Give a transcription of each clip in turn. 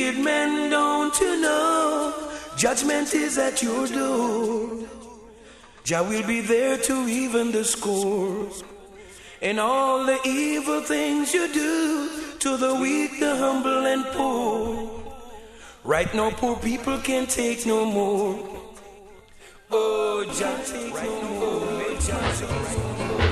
Wicked men, don't you know? Judgment is at your door. Jah will be there to even the score. And all the evil things you do to the weak, the humble, and poor. Right now, poor people can't take no more. Oh, Jah, take no more.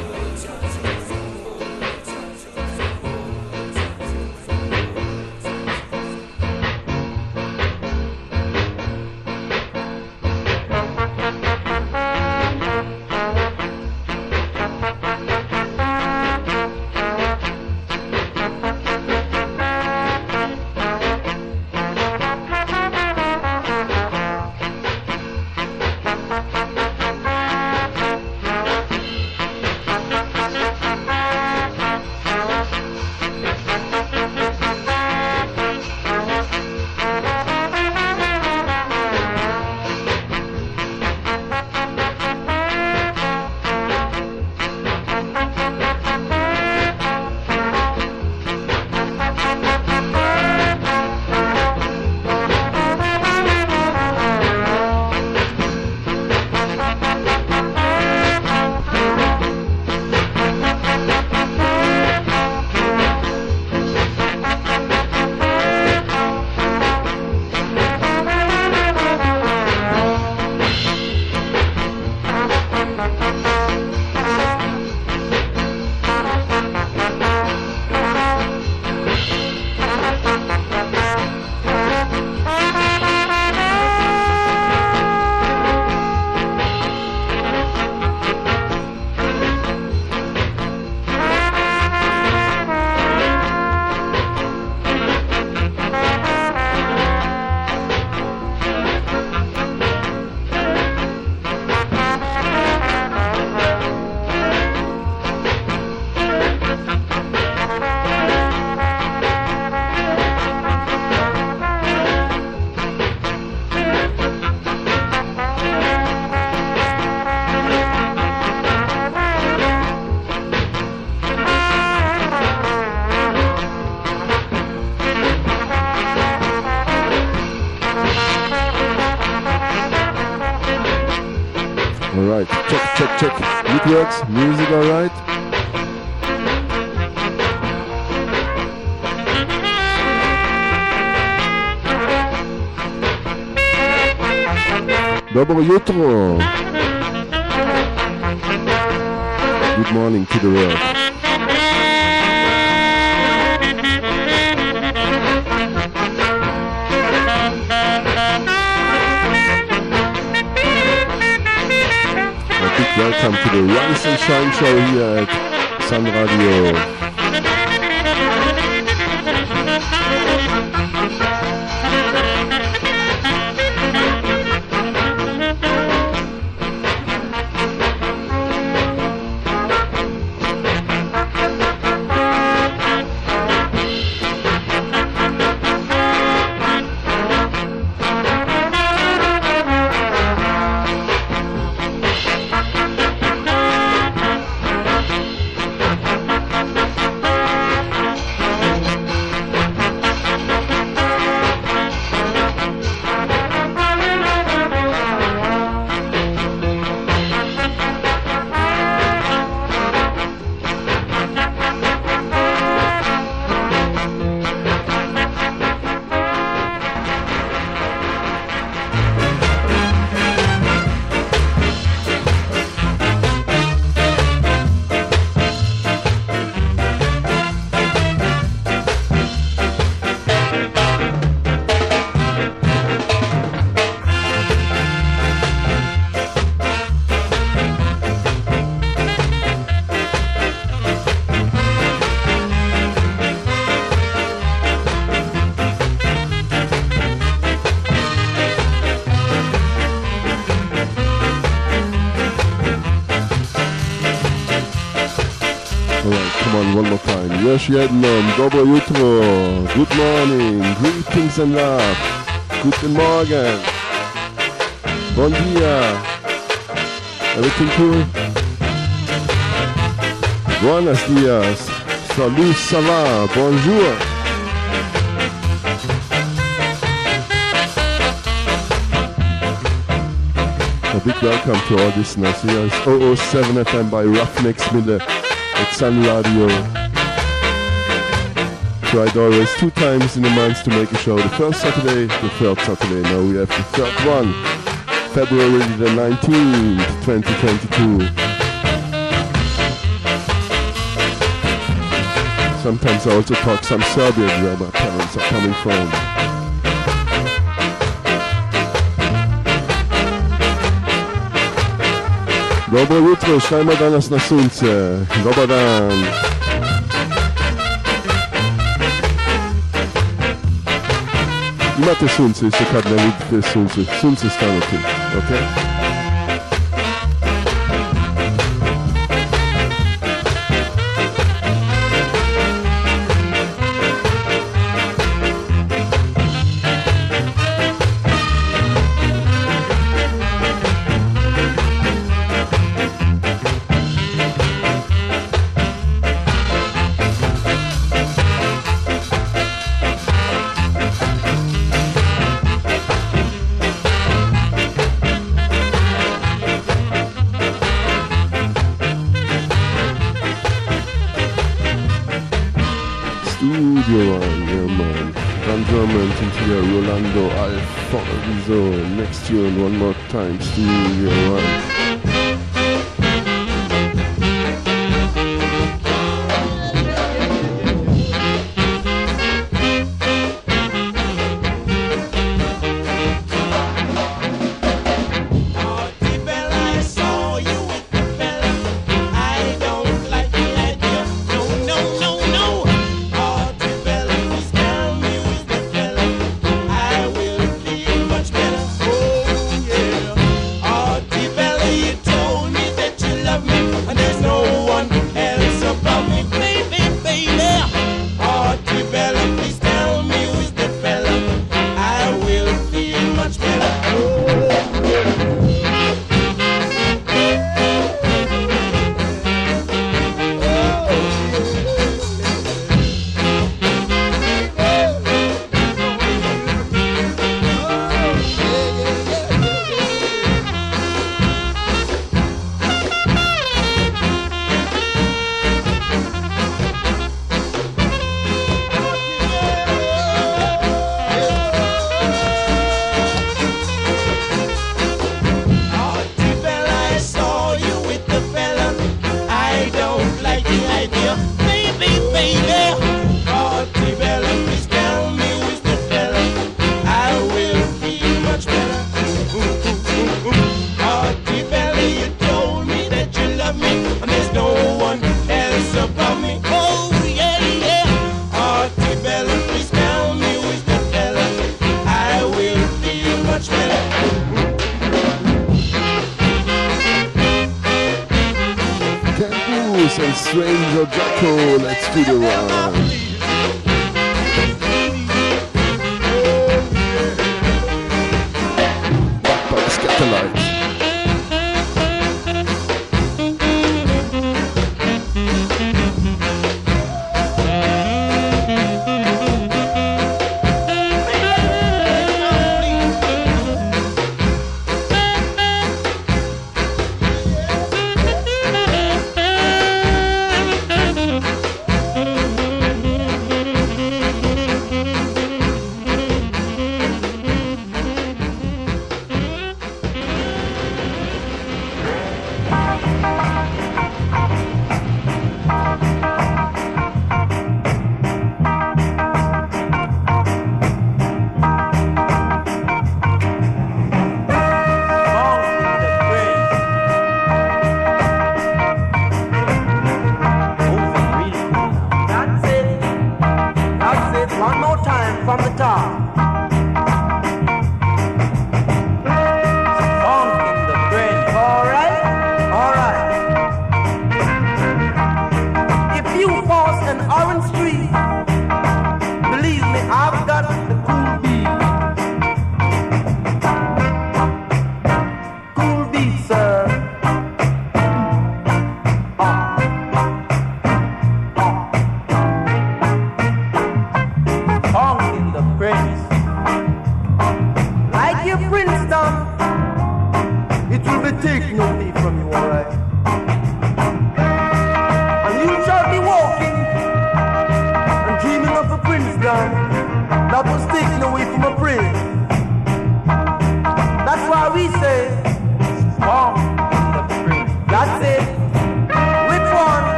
4 יש jednom, dobro jutro, good morning, greetings and love, guten Morgen, bon dia, everything cool? Buenos dias, salut, ça bonjour. A big welcome to all listeners. Here is 007 FM by Ruffneck Smille at Sun Radio. Tried always two times in a month to make a show. The first Saturday, the third Saturday. Now we have the third one. February the 19th, 2022. Sometimes I also talk some Serbian where my parents are coming from. Dobro jutro, šta ima danas na sunce? Dobar dan. Imate sunce i se kad ne vidite sunce. Sunce stanuti, ok? game times through your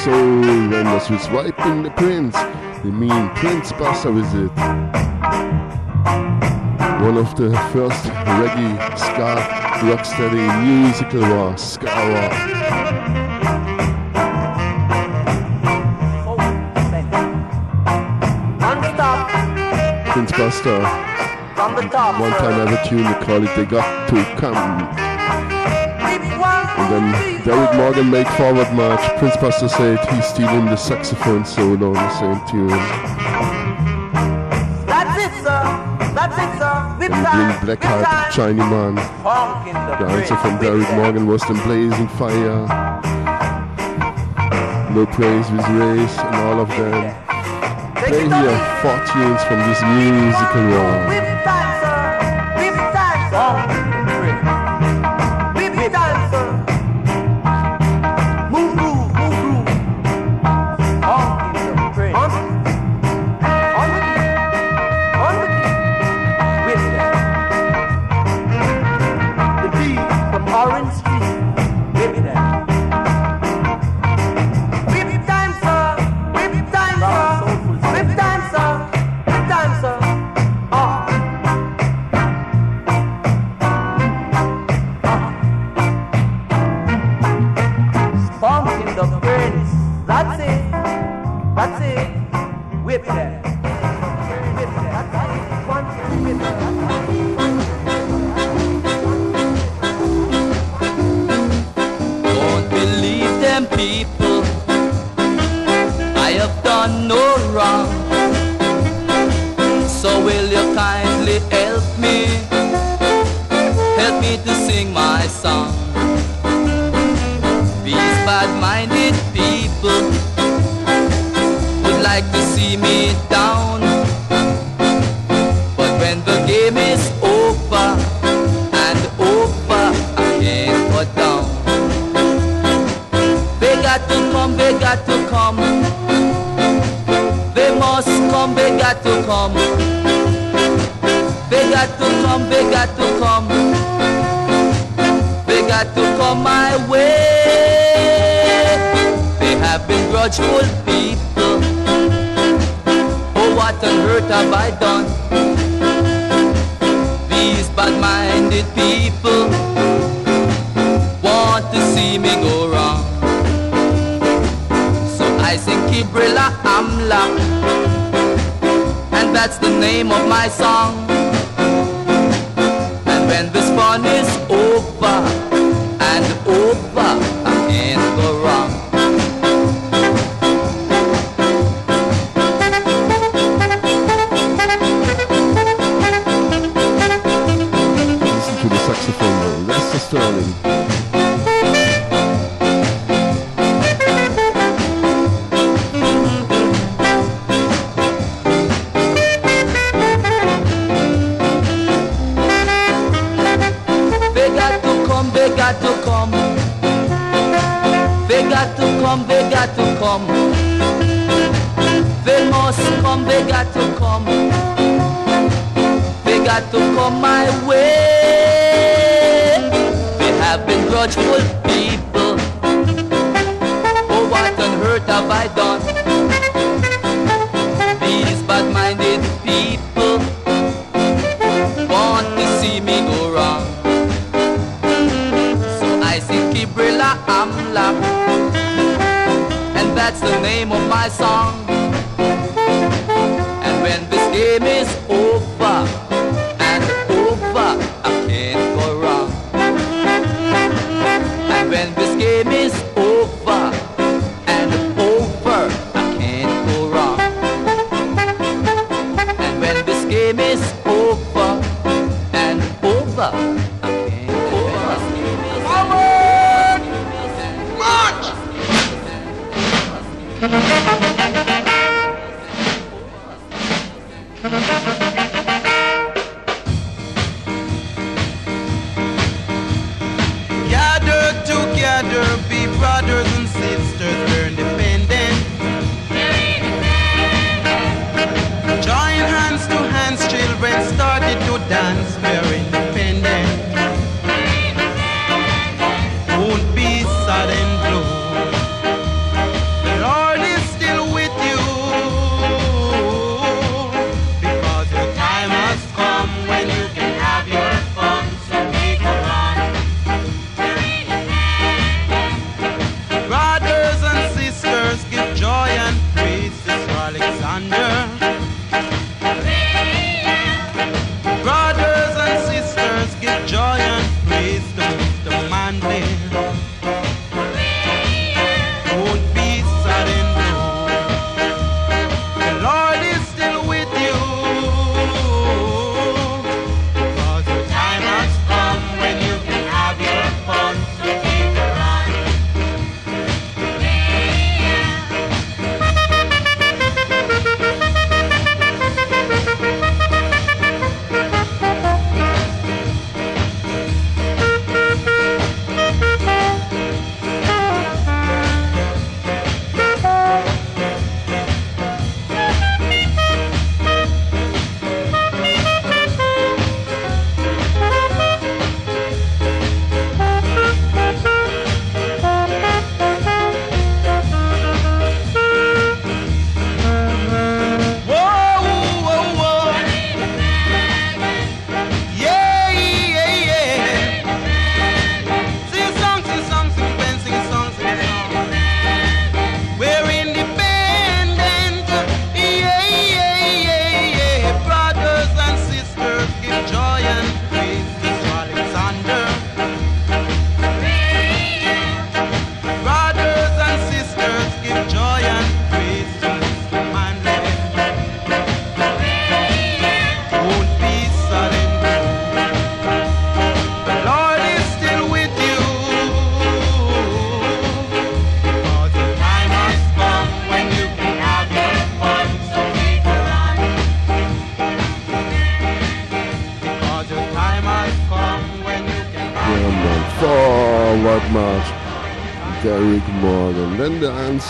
soul and I was wiping the prince, they mean Prince Buster visit. One of the first reggae, ska, rocksteady musical was ska rock. Prince Buster. One time I have a tune, they call it They Got To Come. Then Derrick Morgan make forward march, Prince Buster said he's stealing the saxophone solo on the same tune. That's it, sir. That's it, sir. Black Hat, Shiny Man. The answer from Derrick Morgan was the blazing fire. No praise with race and all of them. Play here four tunes from this musical world.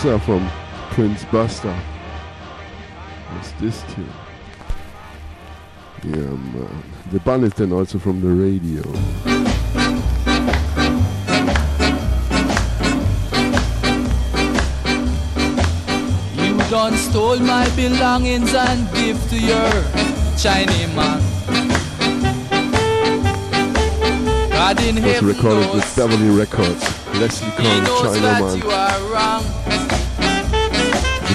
The from Prince Buster. What's this tune? Yeah, man. The band is then also from the radio. You done stole my belongings and give to your Chinese man. God in was heaven recorded with Beverly Records. Leslie he Kong, knows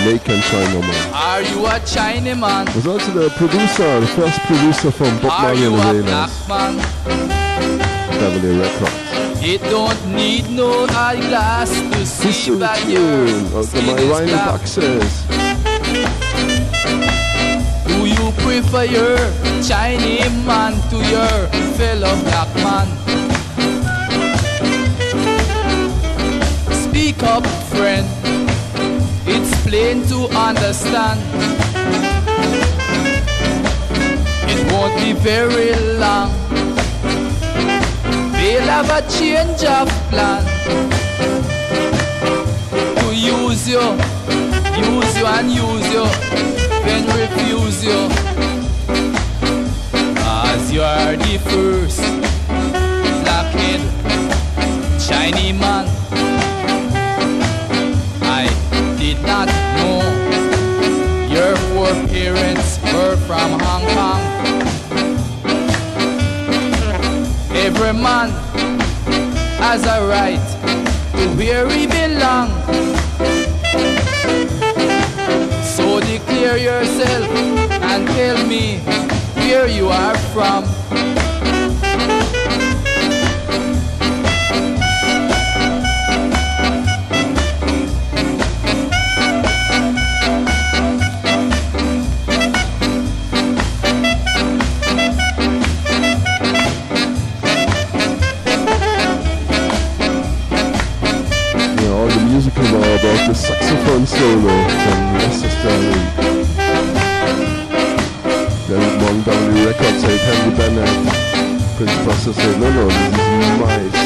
Jamaican Chinaman. Are you a Chinese man? Was also the producer, the first producer from Bob Are Marley and the Wailers? Beverly Records. It don't need no eyeglass to see History that your tune of the My Rhino black. Do you prefer your Chinese man to your fellow black man? Speak up, friend. Plain to understand. It won't be very long. They'll have a change of plan to use you, use you and use you, then refuse you. As you are the first blackhead Chinese man. Not know your four parents were from Hong Kong. Every man has a right to where he belong. So declare yourself and tell me where you are from. Solo from Sterling. David Montgomery Records said Henry Bennett. Prince Buster said, no, no, this is my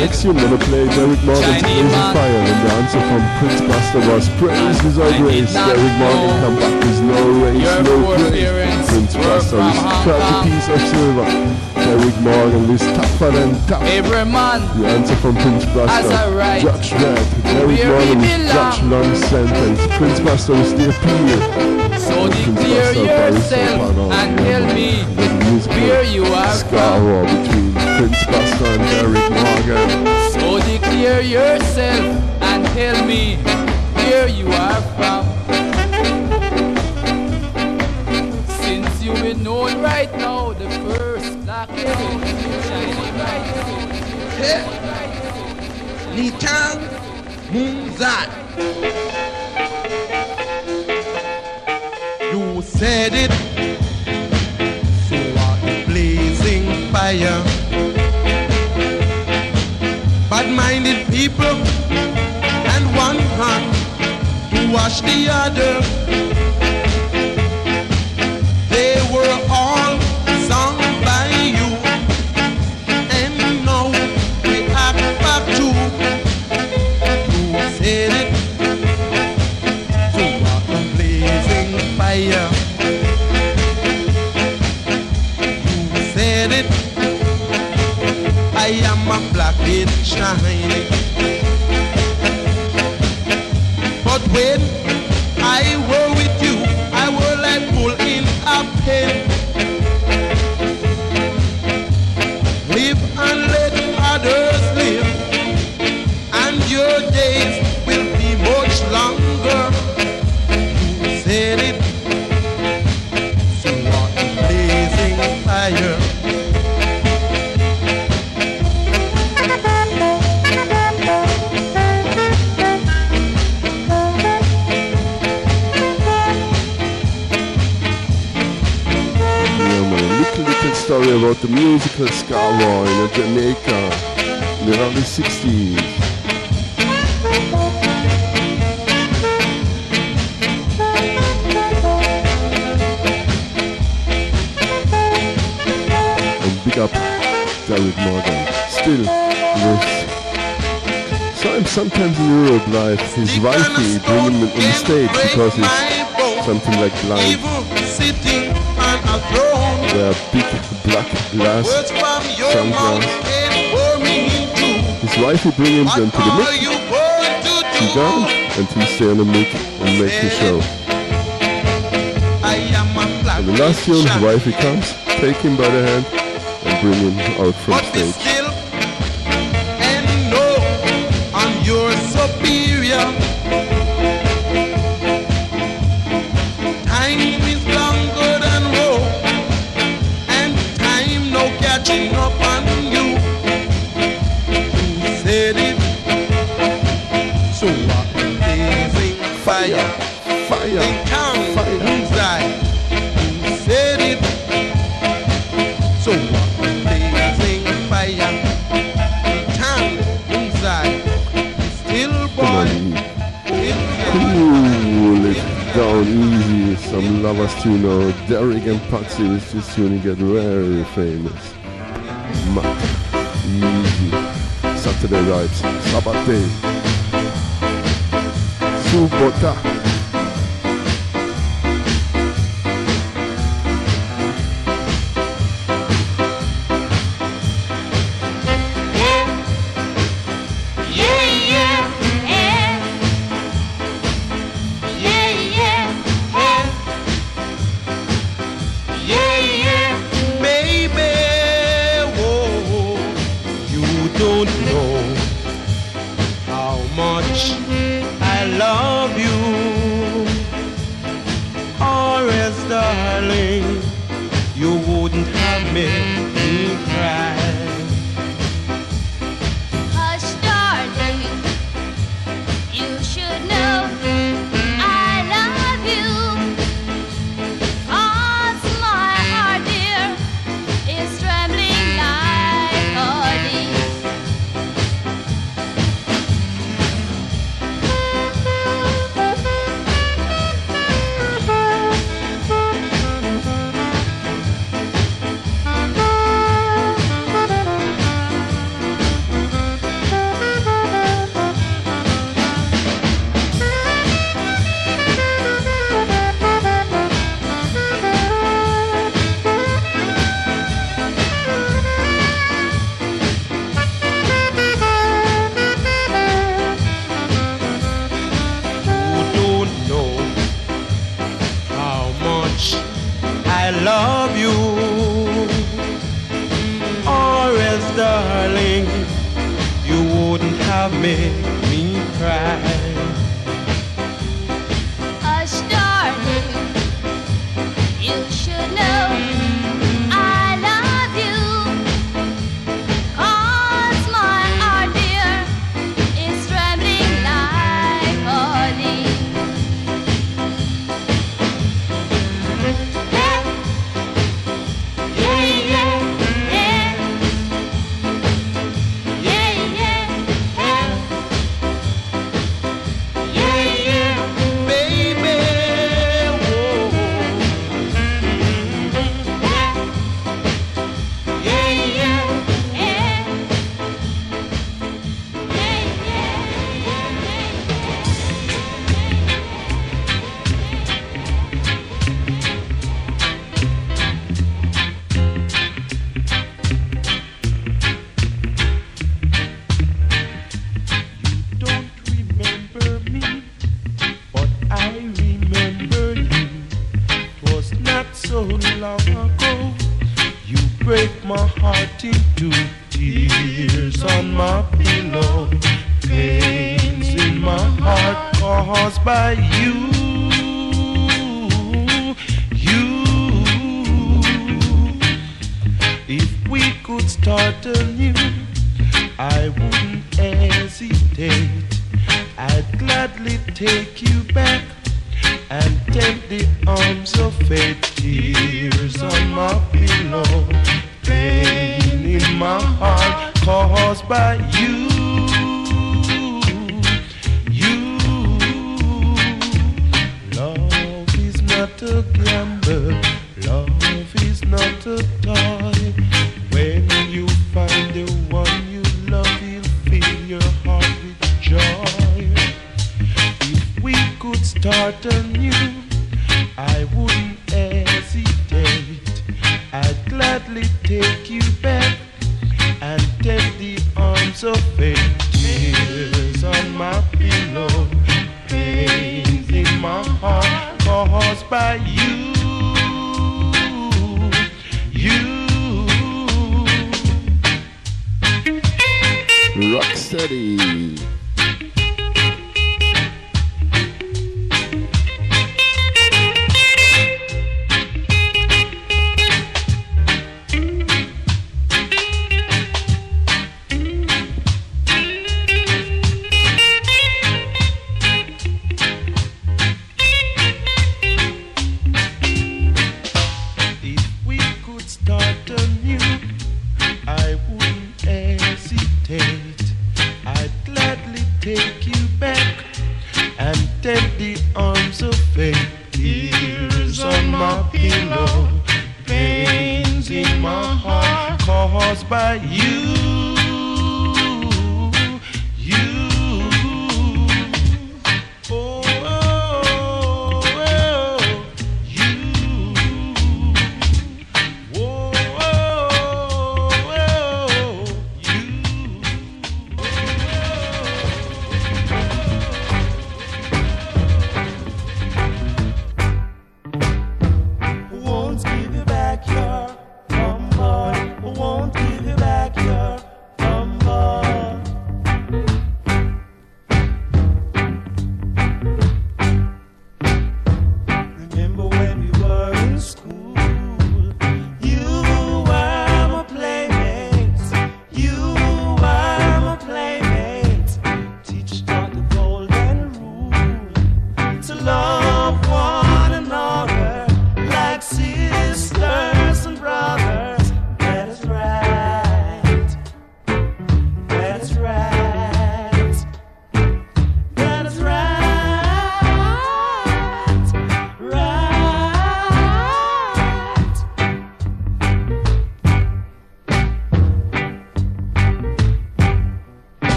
Next tune gonna play Derrick Morgan's Blazing. Fire and the answer from Prince Buster was Praise is I grace. Derrick Morgan come back with no race, no grace. Prince Buster is 30 Kong. piece of silver. Derrick Morgan is tougher than tough. Every man The answer from Prince Buster. right. Judge Red. Derrick Morgan is. Judge long sentence. Prince Buster is the appeal. So Prince declare yourself and tell me The musical you are Ska war between Prince Buster and Derrick Morgan. So declare yourself and tell me where you are from. Since you will know right now the first black shining bright. Nitang Munzat. The other. The musical War in Jamaica in the early 60s. And big up Derrick Morgan. Still, with saw him sometimes in Europe live. His wifey bring him on the stage because he's something like blind. Evil sitting on a throne. There are big black glass Words from your mouth sunglasses. and pour me into. His wife will bring him then to the mic. He do? got him and he stay on the mic and make the show. I am a black And the last tune, his shot. wifey comes, take him by the hand and bring him out from stage. Tune get very famous. Matt, easy. Saturday vibes. Sabbath day. Subota. could start anew, I wouldn't hesitate. I'd gladly take you back and take the arms of fate. Tears on my pillow, pains in my heart caused by you. You. Rocksteady.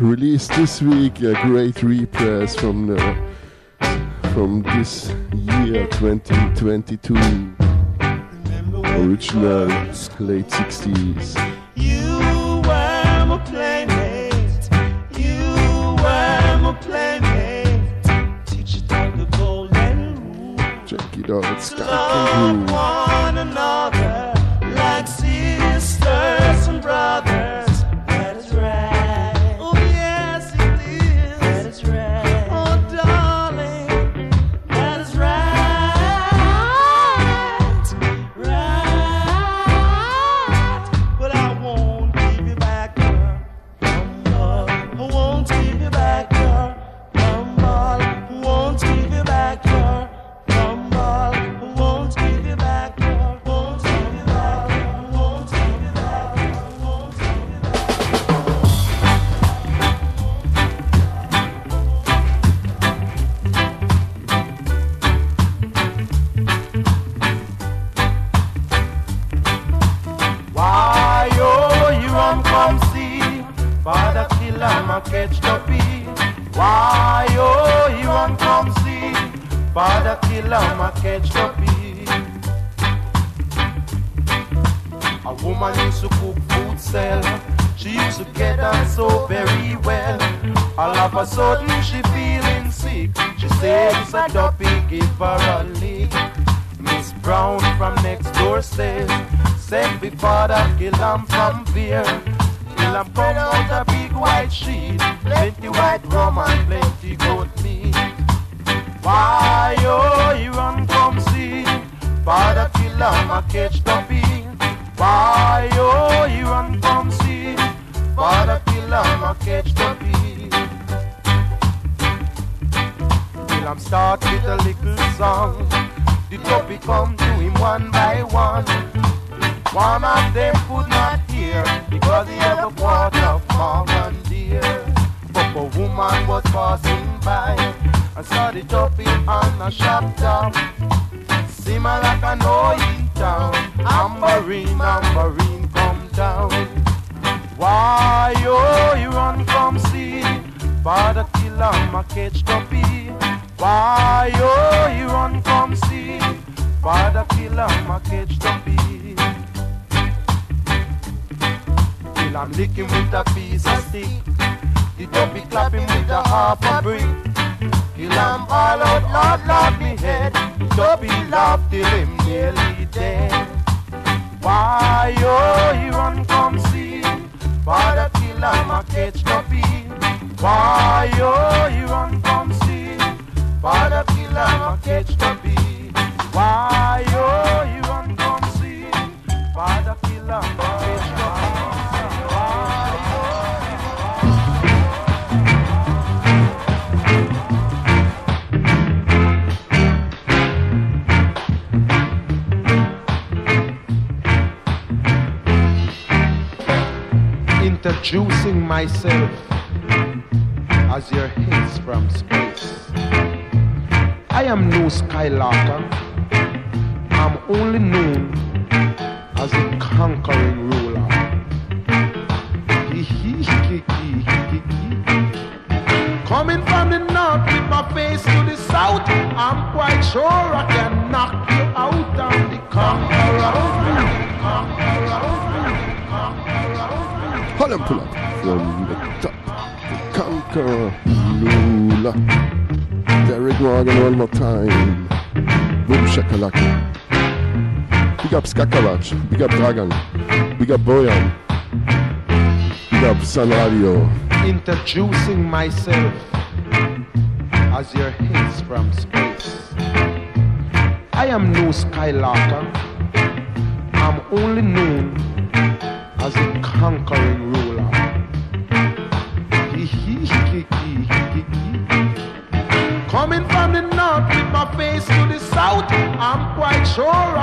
Released this week a great repress from the from this year 2022 original late 60s Killer, ma catch the bee Till I'm licking with a piece of stick. The dopey clapping with a half a brick. Till I'm all out, Lord, Lord, me head. Dopey laugh till him nearly dead. Why, oh, you run come see Father killer, ma catch the bee Why, oh, you run come see Father killer, ma catch the bee Why, oh, come see Father introducing myself as your hits from space. I am no Skylarker. Only known as a conquering ruler. Coming from the north with my face to the south, I'm quite sure I can knock you out. I'm the conqueror. Holland pull up from the top. The Conqueror Lula. Derrick Morgan one more time. Boom shakalaka. Big up Skakavach. Big up Dragon. Big up Boyan. Big up Sun Radio. introducing myself as your hits from space. I am no Skylarker. I'm only known as a conquering ruler. Coming from the north with my face to the south, I'm quite sure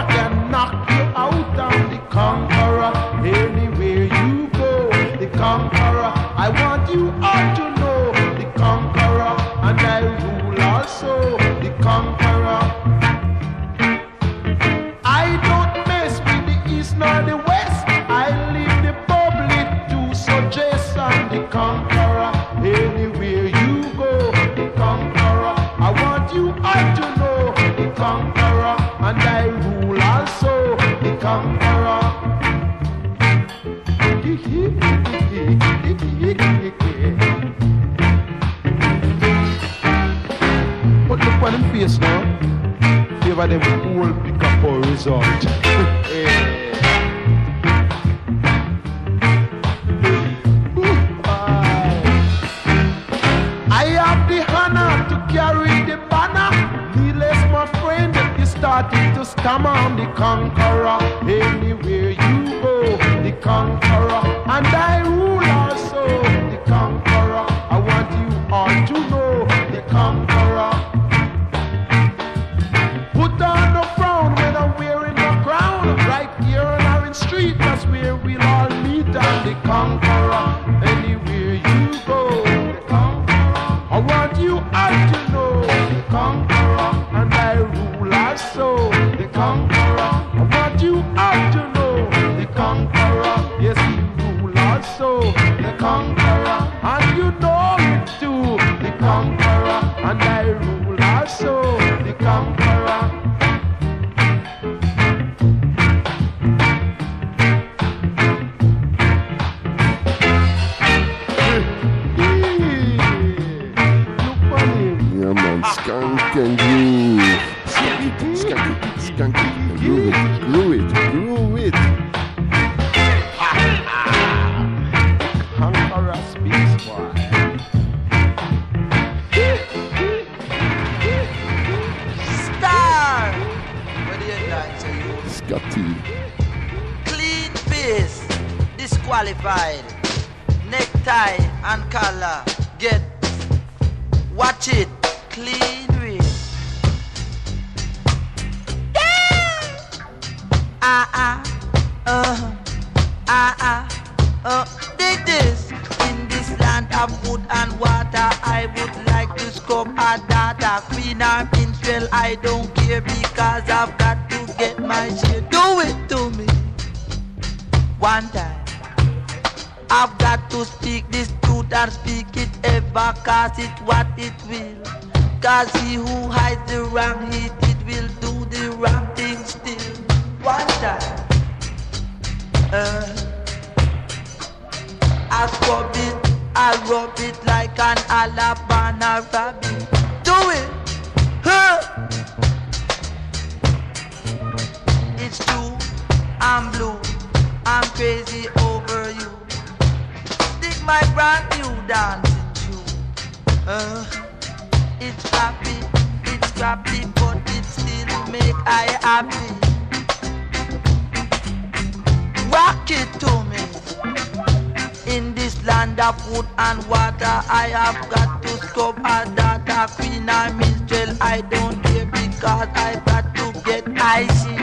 because I've got to get icy.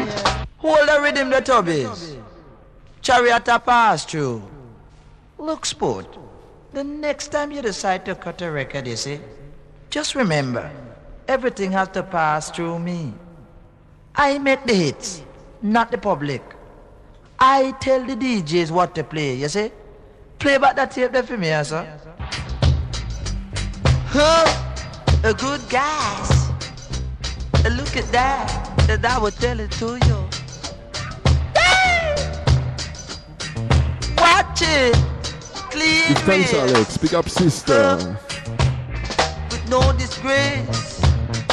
Hold the rhythm, the tubbies. Chariot pass through. Look, sport. The next time you decide to cut a record, you see, just remember, everything has to pass through me. I make the hits, not the public. I tell the DJs what to play, you see? Play back that tape there for me, sir. Huh? A good gas. Look at that. That I will tell it to you. Hey! Watch it. Clean Big thanks. Alex. Big up, sister. with no disgrace.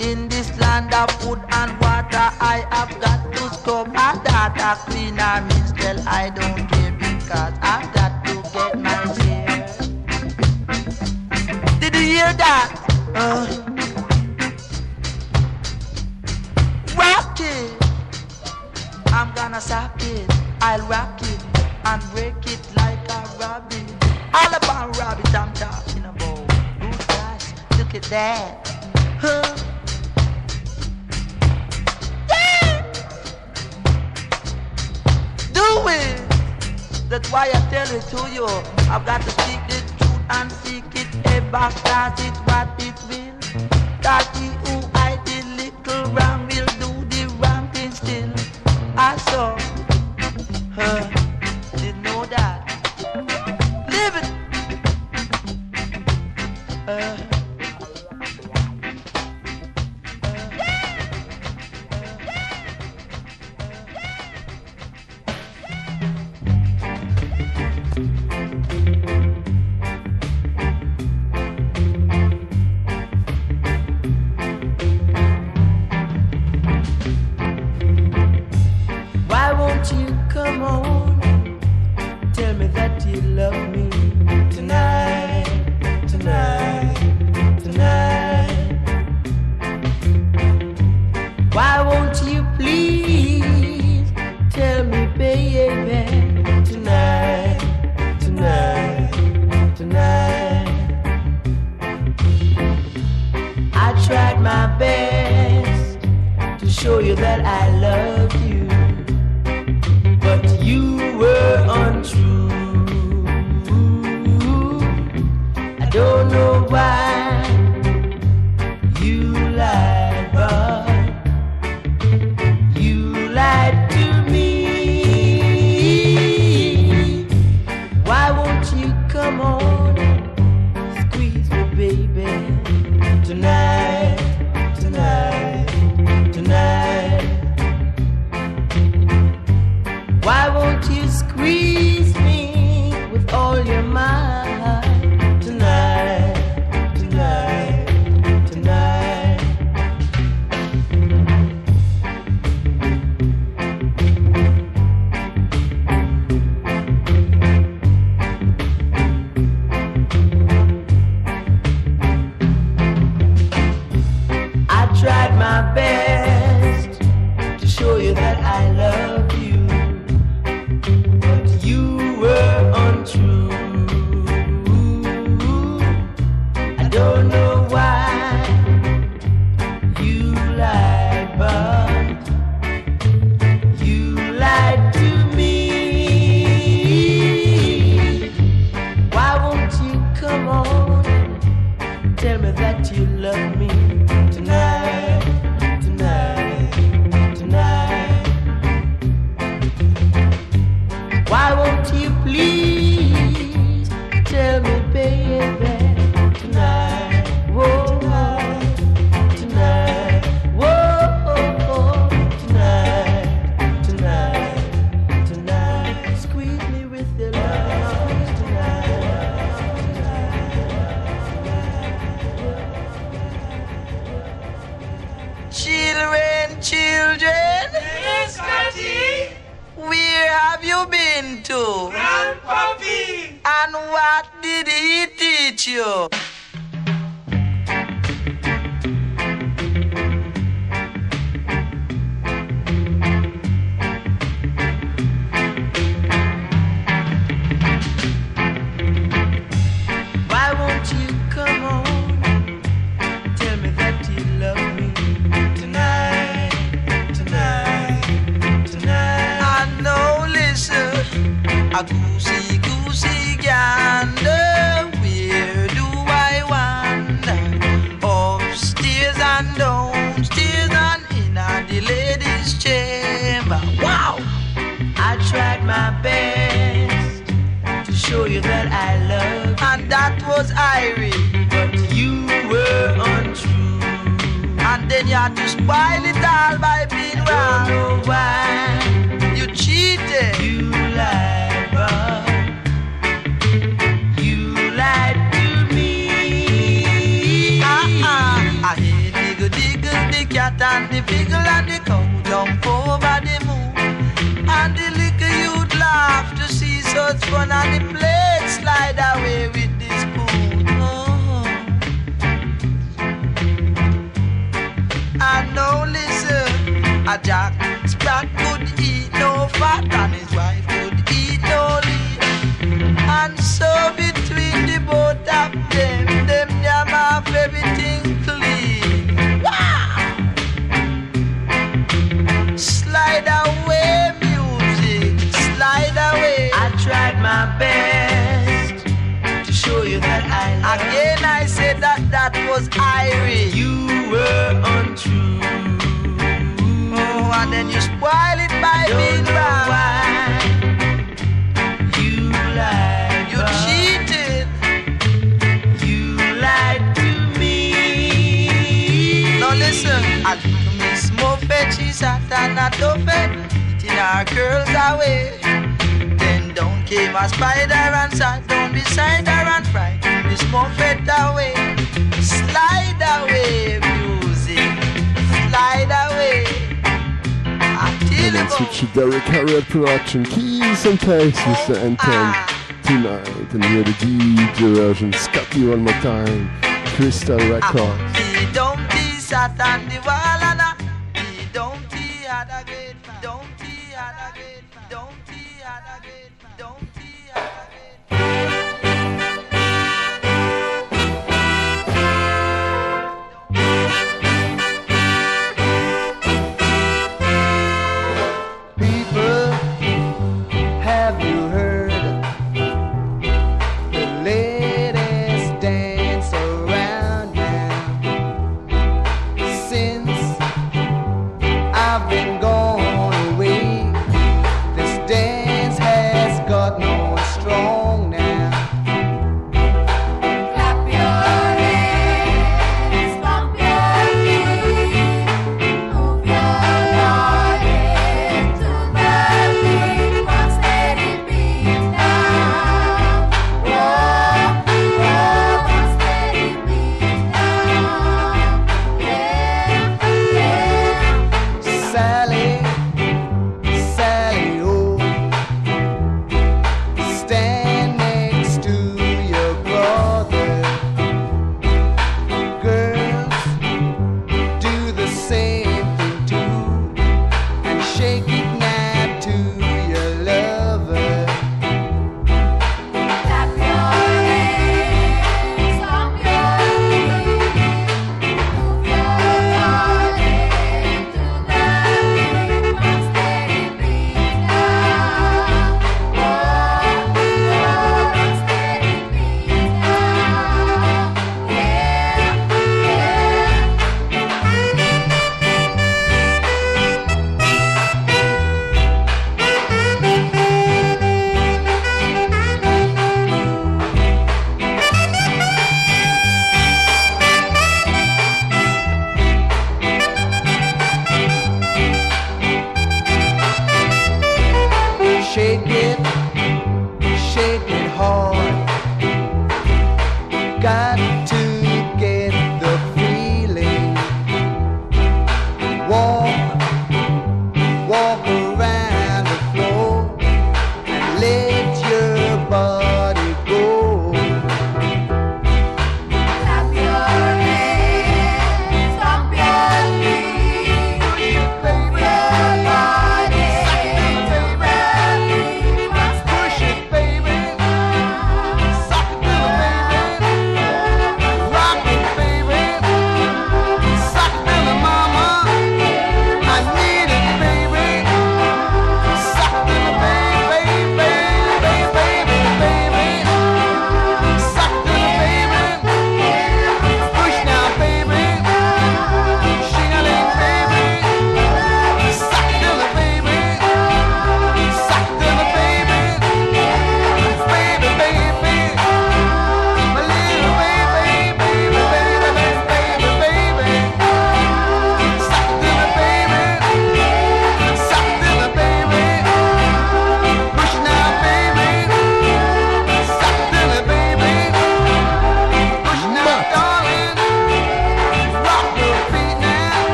In this land of food and water, I have got to scrub my data clean or minstrel. I don't care because I've got to get my share. Did you hear that? Uh, it. I'm gonna sock it. I'll rock it and break it like a rabbit. All about rabbit I'm talking about. Good gosh, look at that. Huh? Do it. That's why I tell it to you. I've got to speak the truth and speak it ever, cause it's what it will. Cause he I saw her, didn't know that. Living. Uh. cat and the beagle and the cow jump over the moon. And the little youth laugh to see such fun and the plates slide away with she's and not open, eating our curls away. Then down came a spider and sat down beside her and frightened this Muffet away. Slide away, music, slide away. Richard Derrick Harriott production. Keys and cases to enter tonight. And hear the DJ version. Scotty one more time. Crystal Records.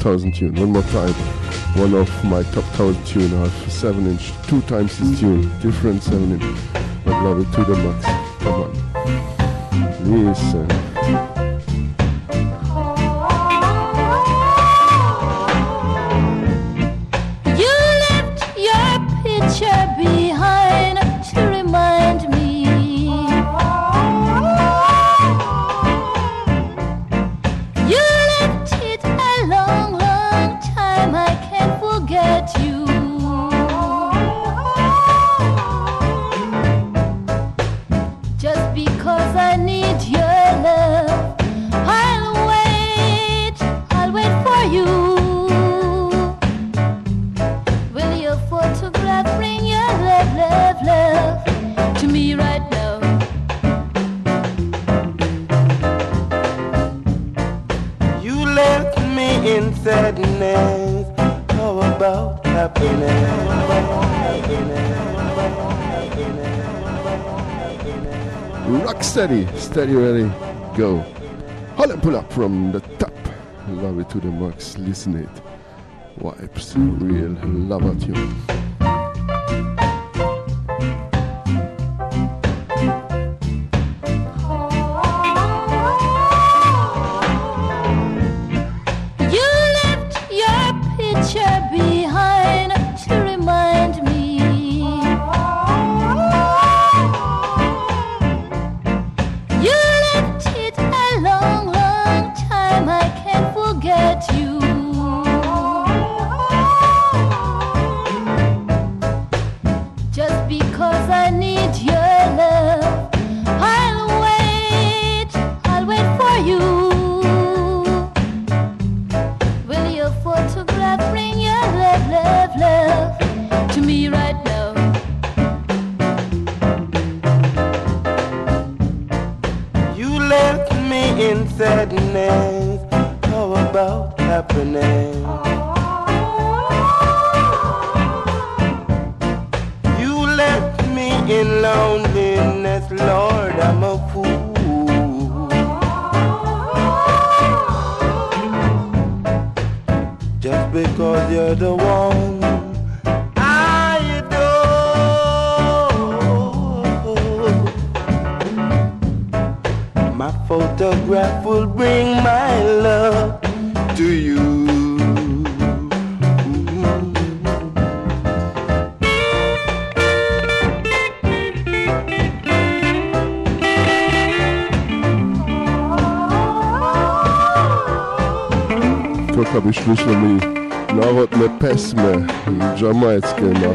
thousand tune. One more time. One of my top thousand tune. I have seven inch, two times this tune, different seven inch. I love it to the max. Come on. Listen. steady, steady, ready, go. Hold and pull up from the top. Love it to the max, listen it. Wipes, real love at you. que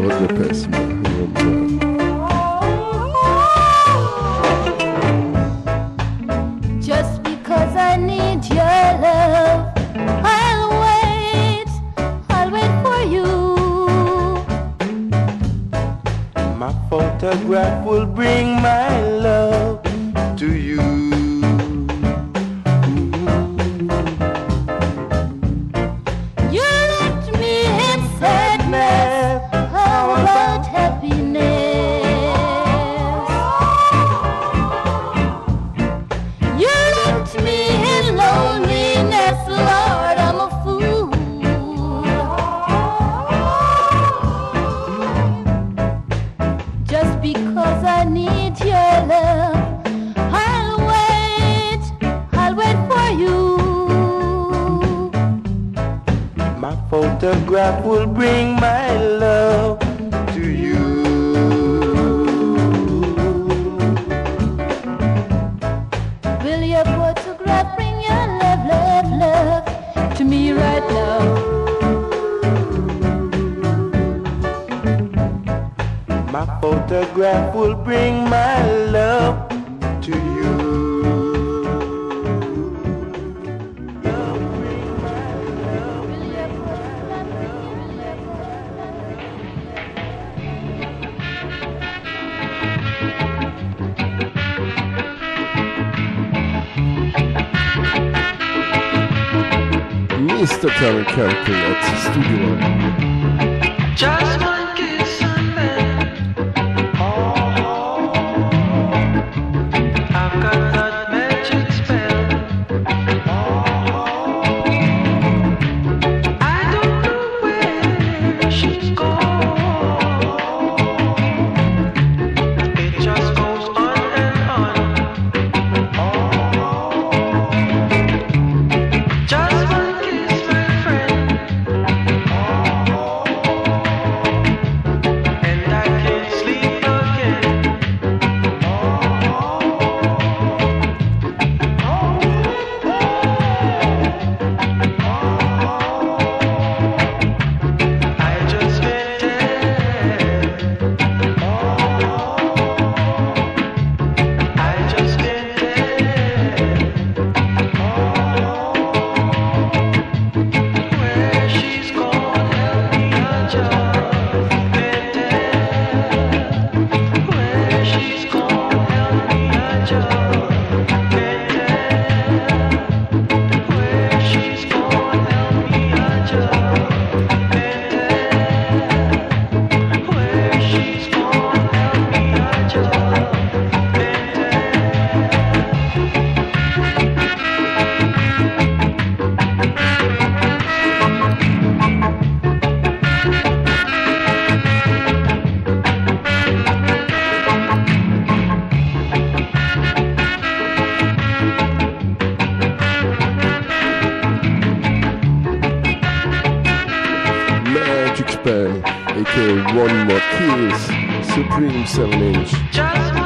Ashbury, aka One More Kiss, Supreme Sound Just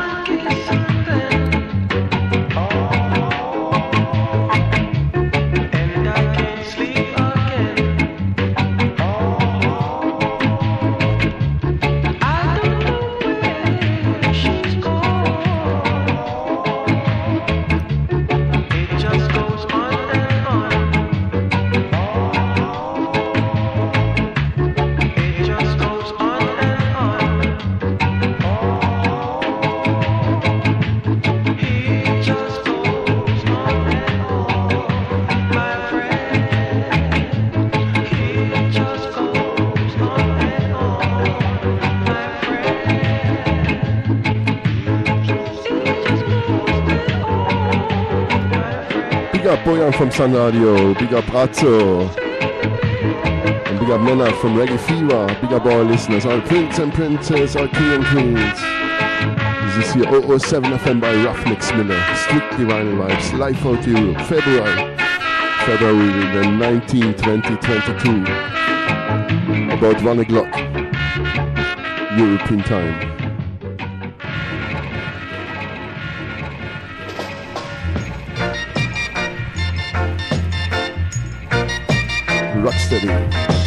Mena from Sun Radio biga big up Brazzo, and big up from Reggae Fever, big up all listeners, all prince and princess, all king and queens. This is your 007 FM by Ruffneck Smille, Strictly Vinyl Vibz, Life Out Europe, February, February the 19th, 2022, about 1 o'clock. European time. City.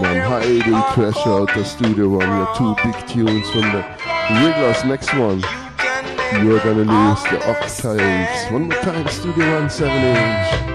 Man, Bam, High 80 out the studio one. Your two big tunes from the Wigglers. Next one, you're gonna lose the octaves. One more time, studio one, seven inch.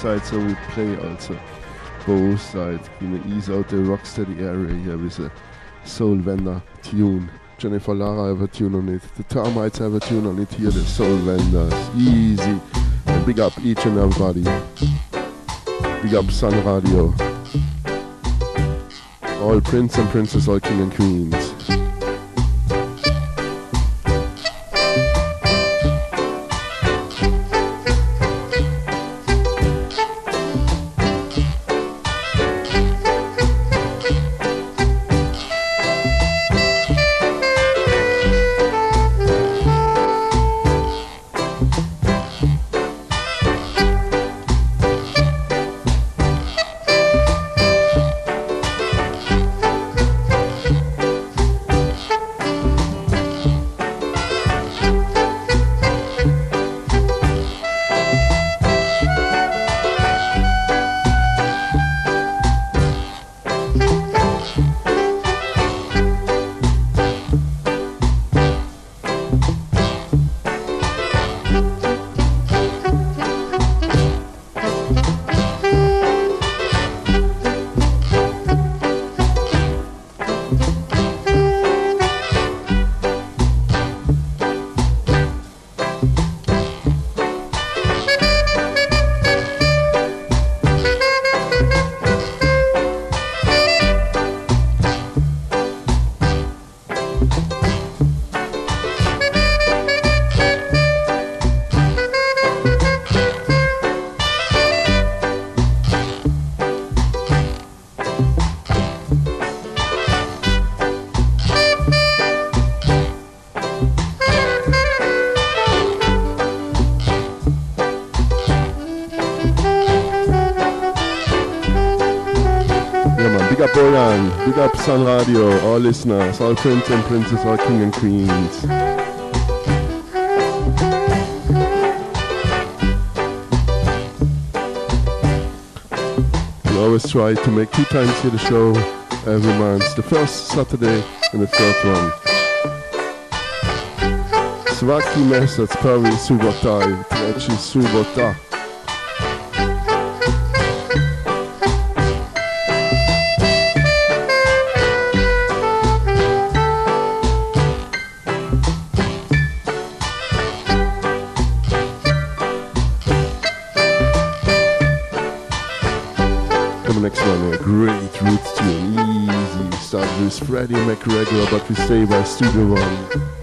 side, so we play also both sides. Gonna ease out the rocksteady area here with a Soul Vendor tune. Jennifer Lara have a tune on it. The Termites have a tune on it here. The Soul Vendors, easy. And big up each and everybody. Big up Sun Radio. All prince and princess, all king and queens. Sun Radio, all listeners, all prince and princess, all king and queens. We always try to make two times here the show every month, the first Saturday and the third one. Svaki mesec prvi subota i treći subota. is Freddie McGregor, but we say by Studio One.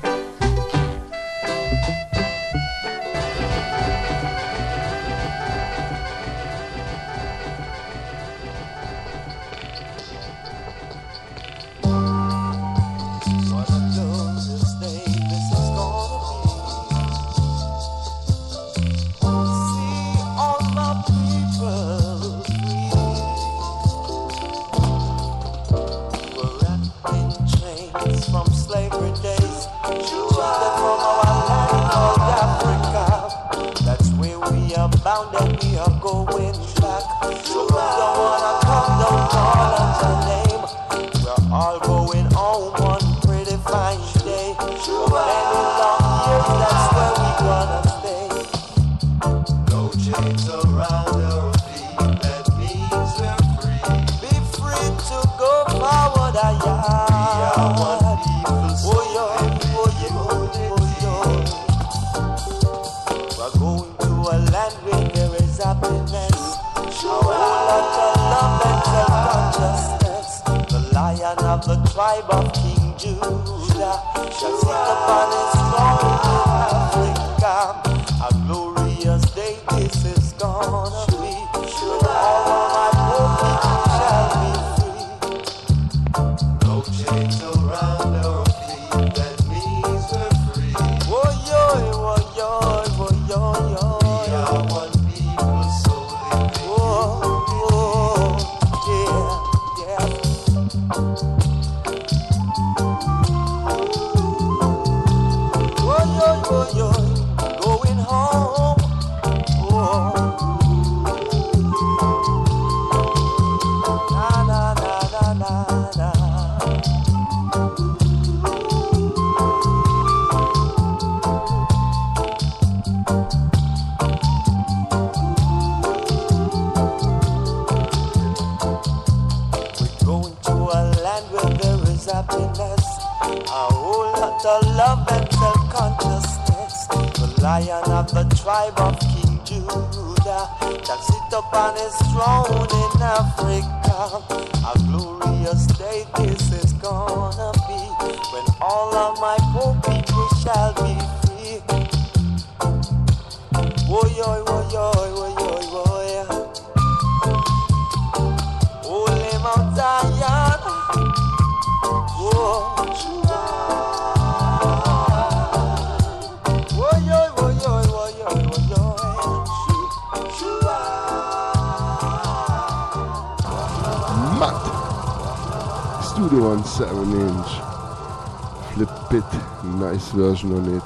version on it.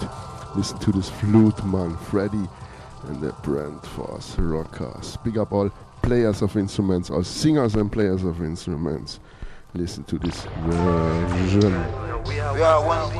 Listen to this flute man, Freddy, and the Brentford Rockers. Big up all players of instruments, all singers and players of instruments. Listen to this version. We are one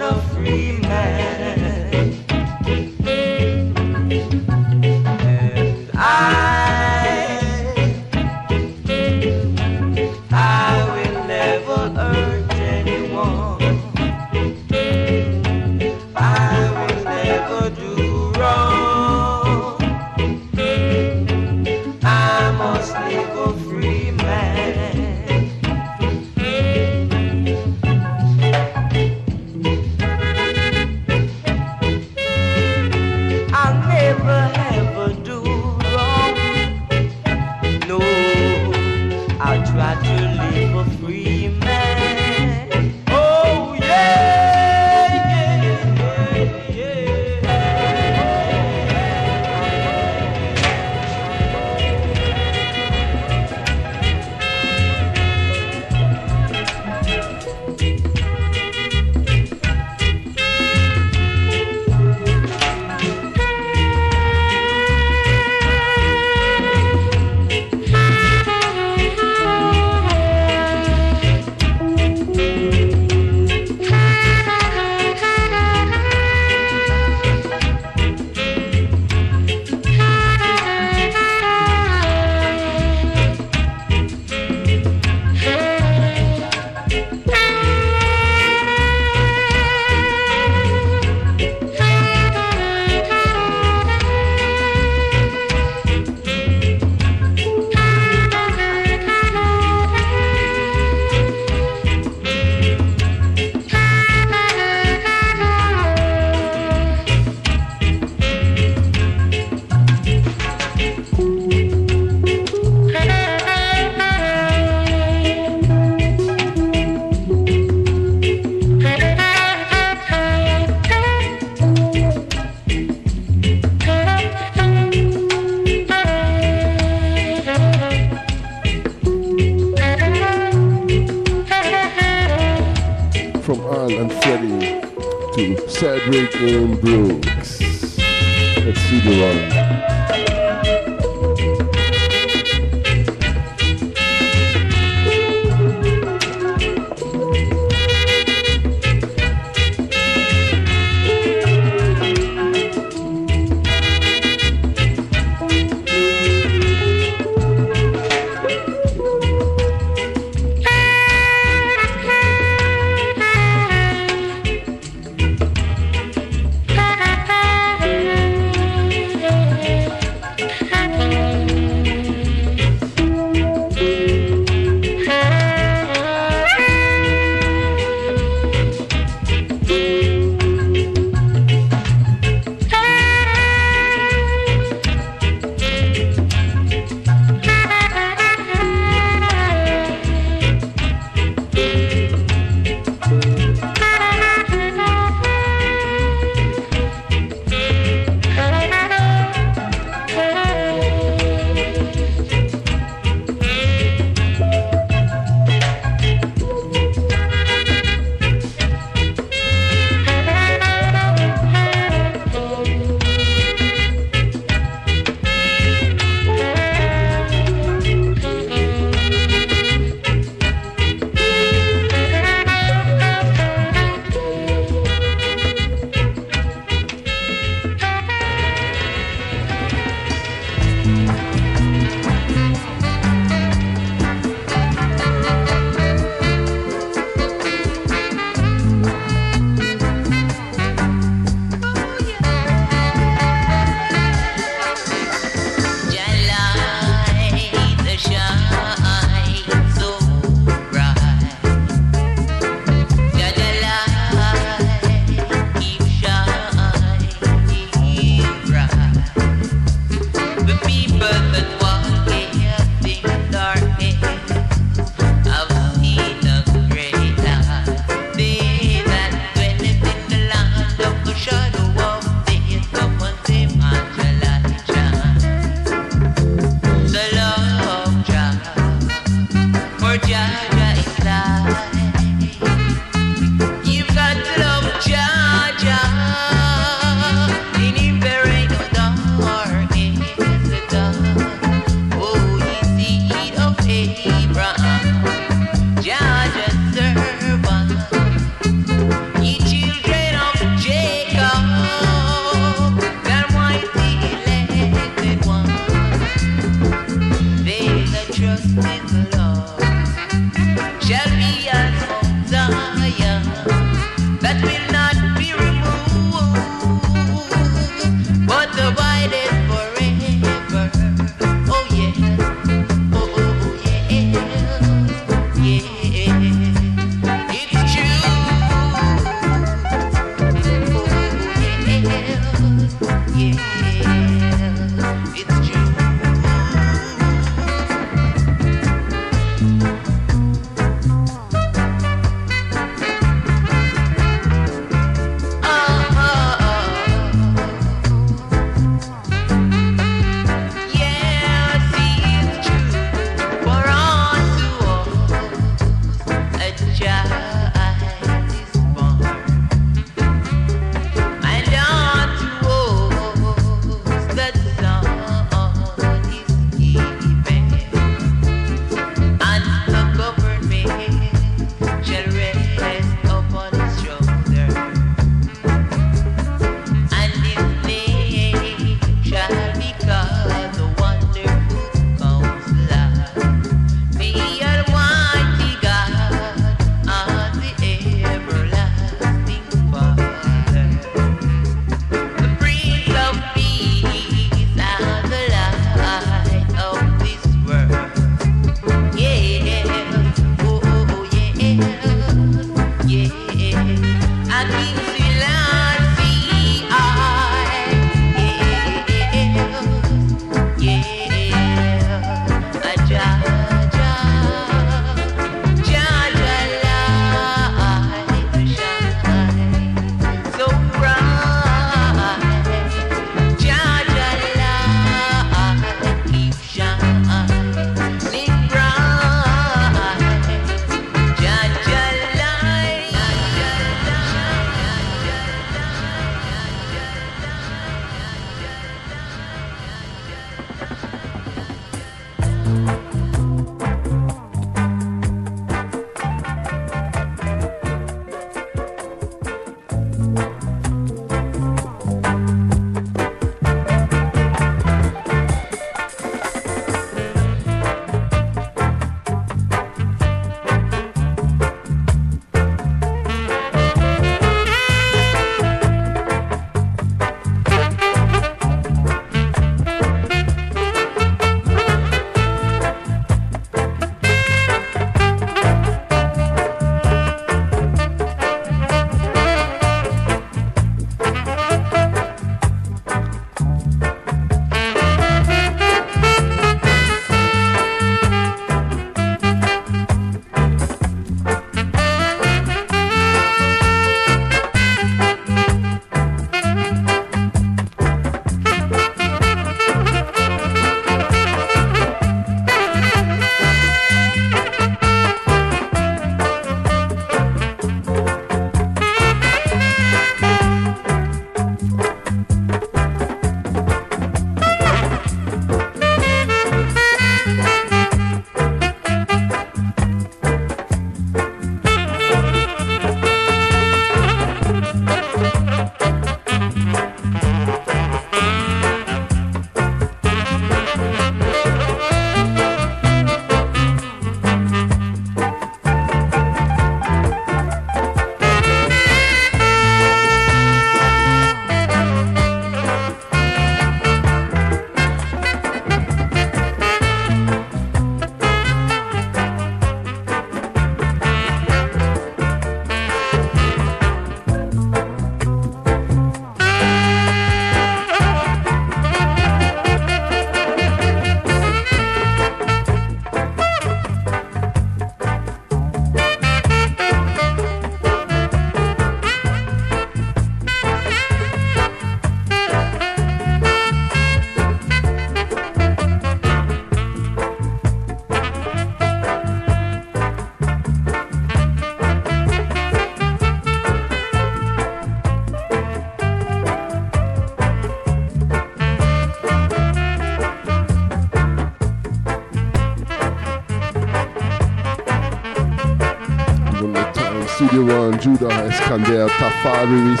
Judah Eskender Tafari's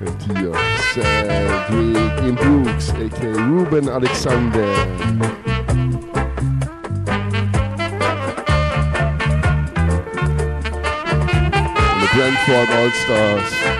and dio Cedric Im Brooks aka Ruben Alexander. And the Brentford All-Stars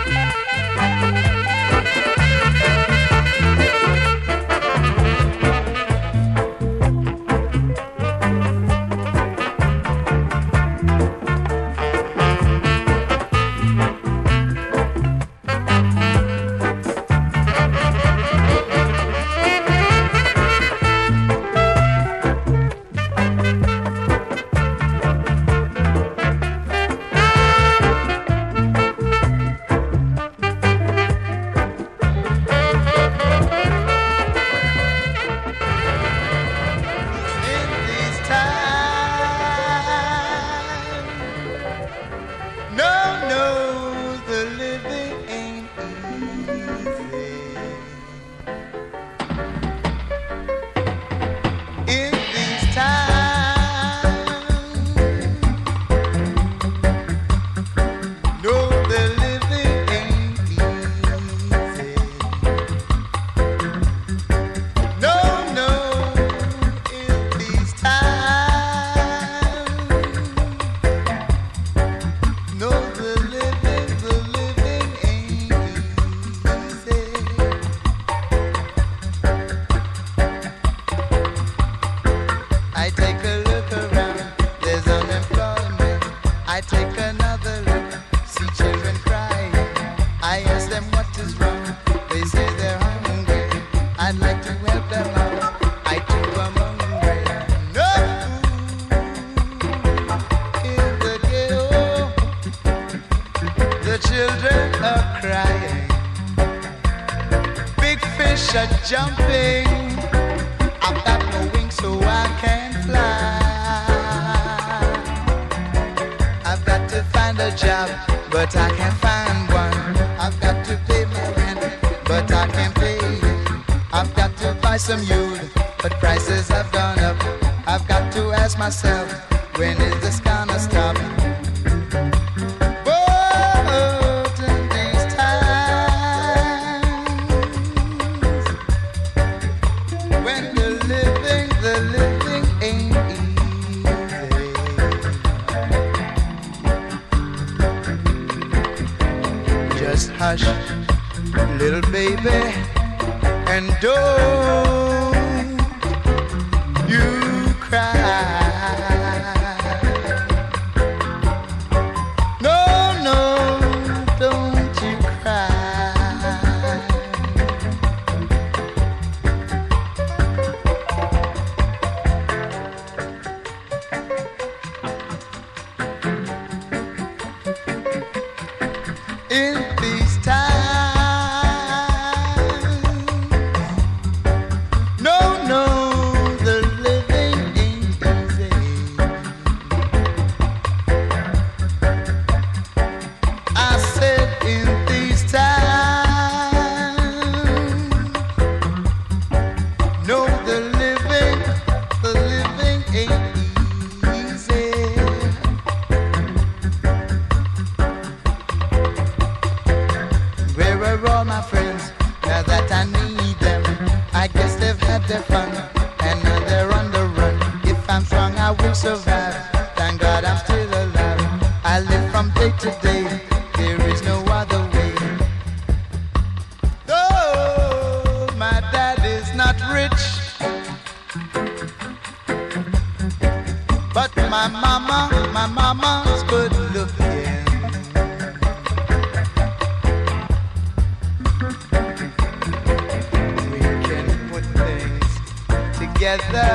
together.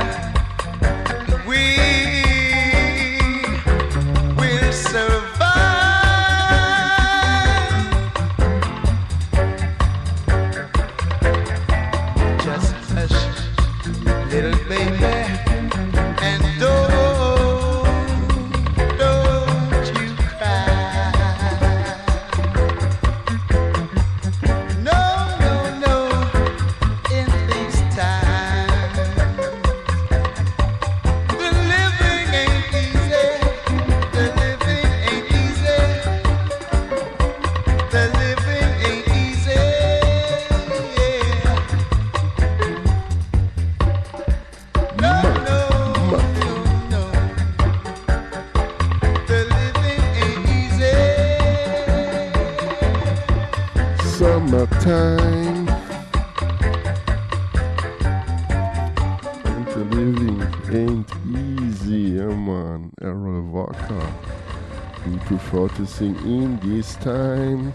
practicing in this time.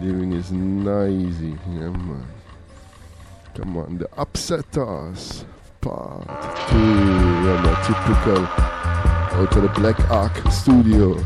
Living is not easy. Yeah, man. Come on, the Upsetters. Part 2. Yeah, man. Typical. Out of the Black Ark Studio.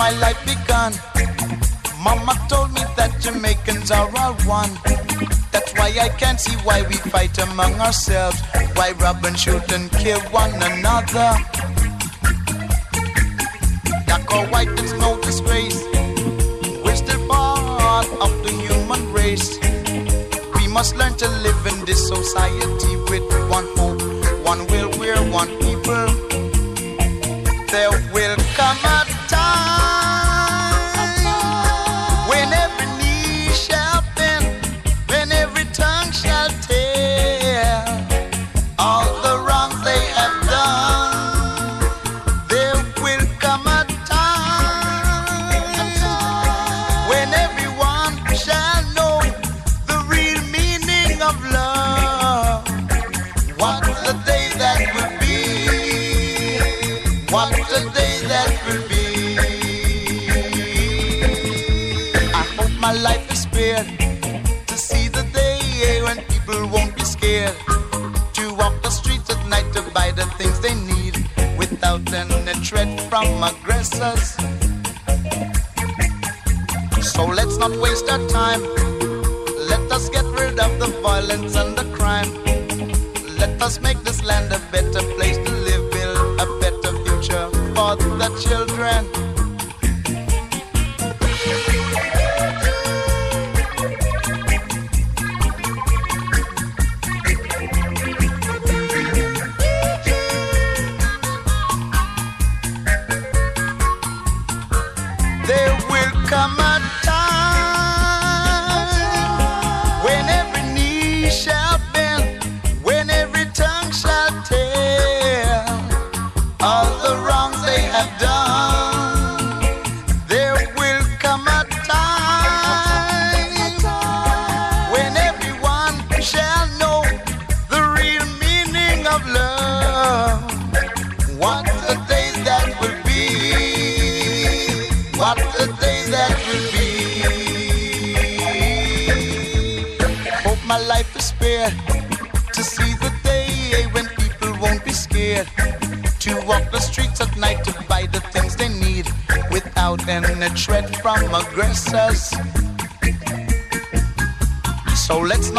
my life begun. Mama told me that Jamaicans are all one. That's why I can't see why we fight among ourselves. Why rob and shoot and kill one another. Better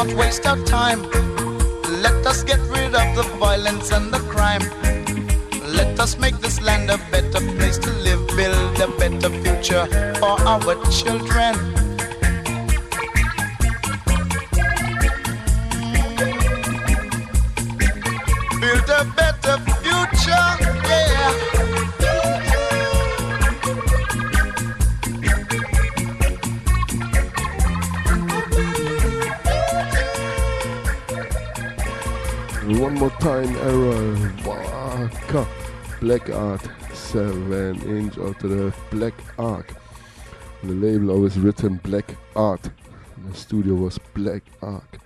not waste our time. Let us get rid of the violence and the crime. Let us make this land a better place to live, build a better future for our children. Black Art, 7 inch out the Black Ark. The label always written Black Art. The studio was Black Ark.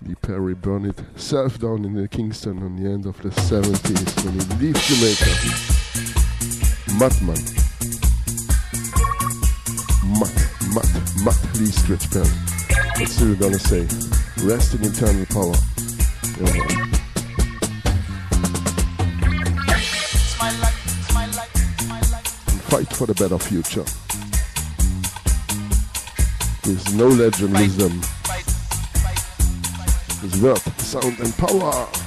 Lee Perry burned it self down in the Kingston on the end of the 70s when he leaves Jamaica. Madman. Matt, Matt, Matt Lee Scratch Perry. What's still gonna say? Rest in eternal power. Yeah, for the better future. With knowledge and wisdom. With word, sound and power.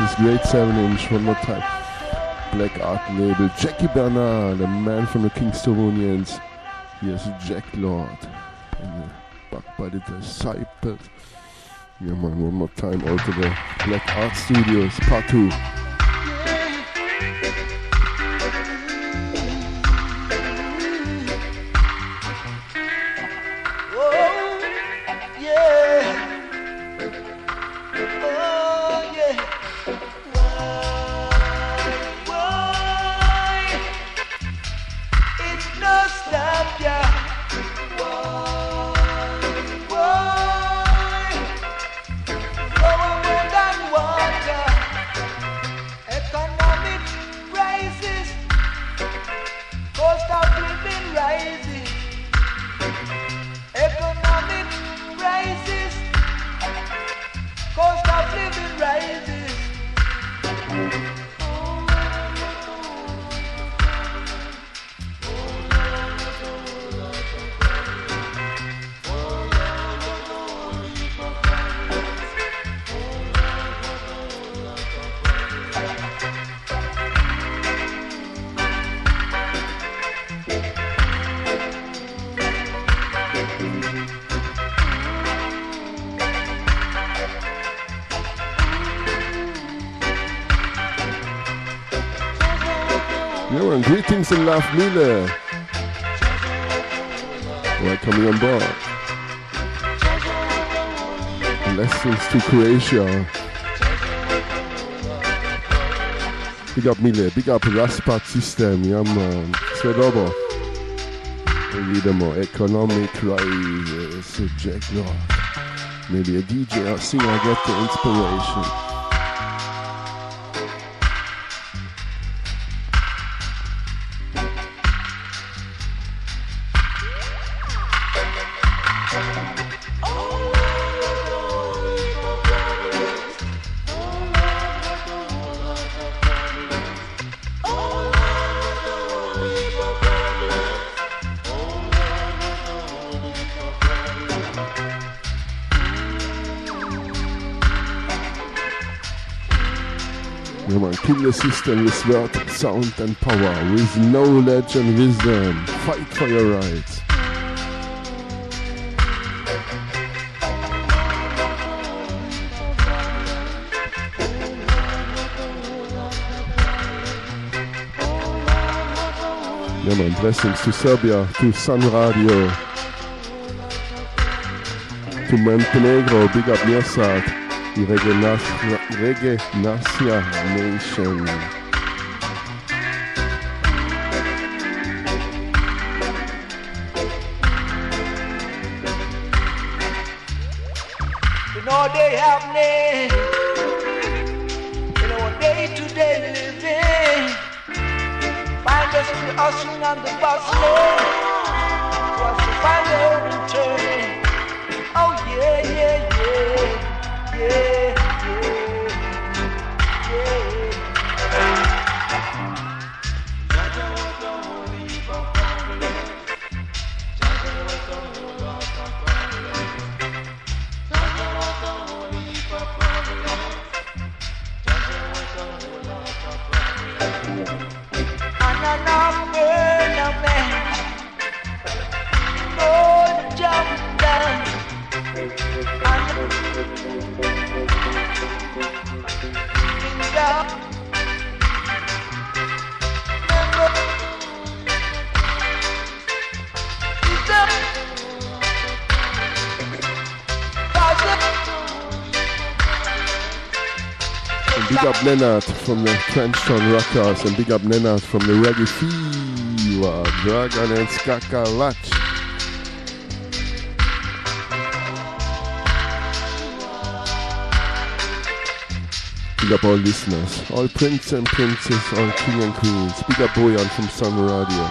is great 7-inch, one more time. Black Art label. Jackie Bernard, the man from the Kingstonians. Here's Jack Lord. And back by the Disciples. Yeah man, one more time out of the Black Art Studios, part 2. Things in Love Mule. We're coming on board. Blessings to Croatia. Big up Mile, big up Raspat System, ja man. Sve dobro. Idemo, Economic crisis. Subject Rock. Maybe a DJ or singer get the inspiration. System with word, sound, and power, with knowledge and wisdom. Fight for your rights. Yeah, man, blessings to Serbia, to Sun Radio, to Montenegro, big up Mirsad, the Reggae, Nas- Nation. Nenad from the Trenchtown Rockers, and big up Nenad from the Reggae Fever, Dragon and Skakalach. Big up all listeners, all princes and princess, all king and queens. Big up Boyan from Sun Radio.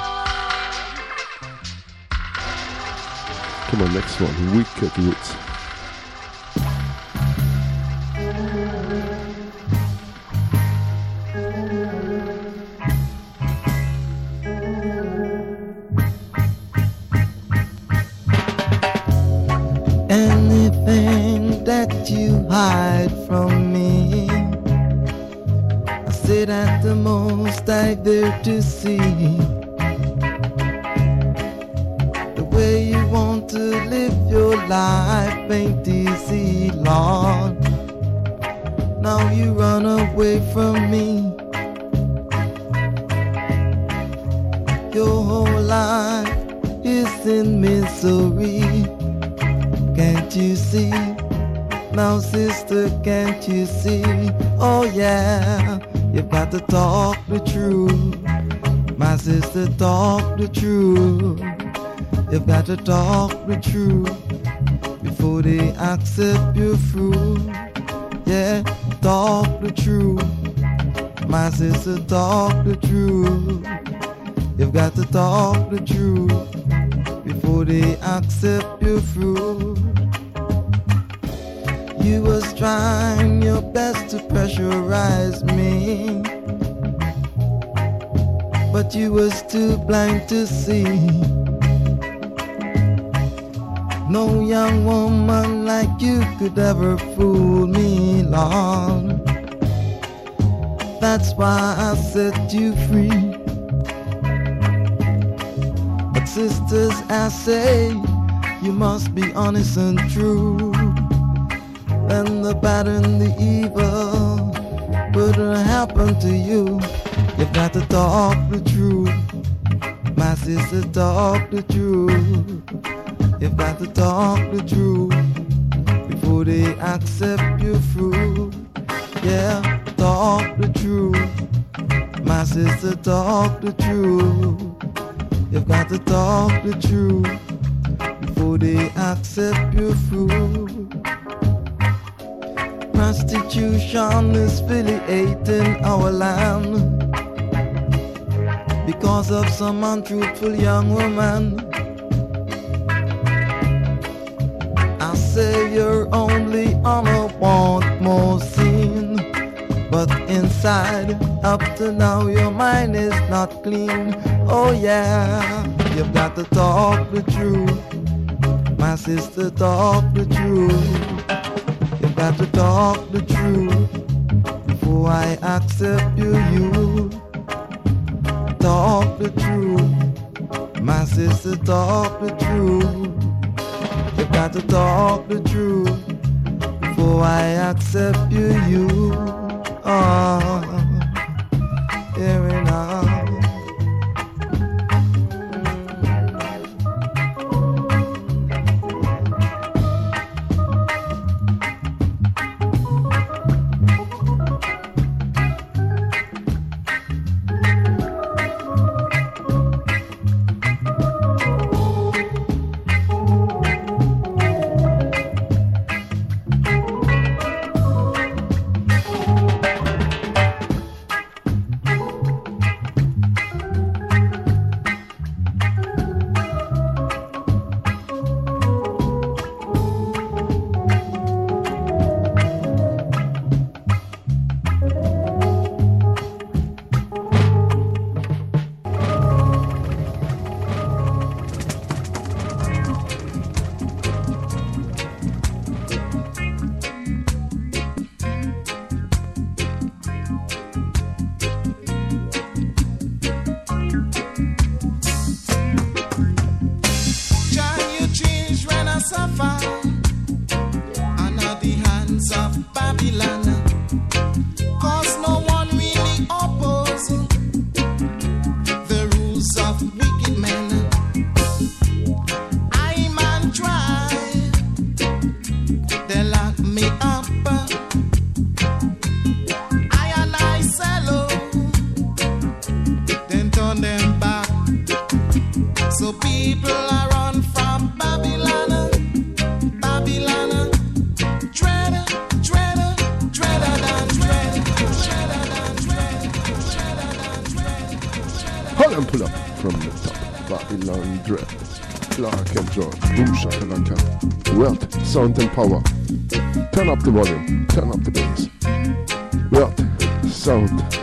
Come on, next one, Wicked Roots. And the bad and the evil wouldn't happen to you. You've got to talk the truth. My sister, talk the truth. You've got to talk the truth before they accept your fruit. Yeah, talk the truth. My sister, talk the truth. You've got to talk the truth before they accept your fruit. Prostitution is affiliating our land because of some untruthful young woman. I say you're only on a want more scene, but inside, up to now, your mind is not clean. Oh yeah, you've got to talk the truth. My sister, talk the truth got to talk the truth before I accept you. You talk the truth, my sister. Talk the truth. You got to talk the truth before I accept you. You are. Oh, yeah. sound and power. Turn up the volume, turn up the bass. Word, sound,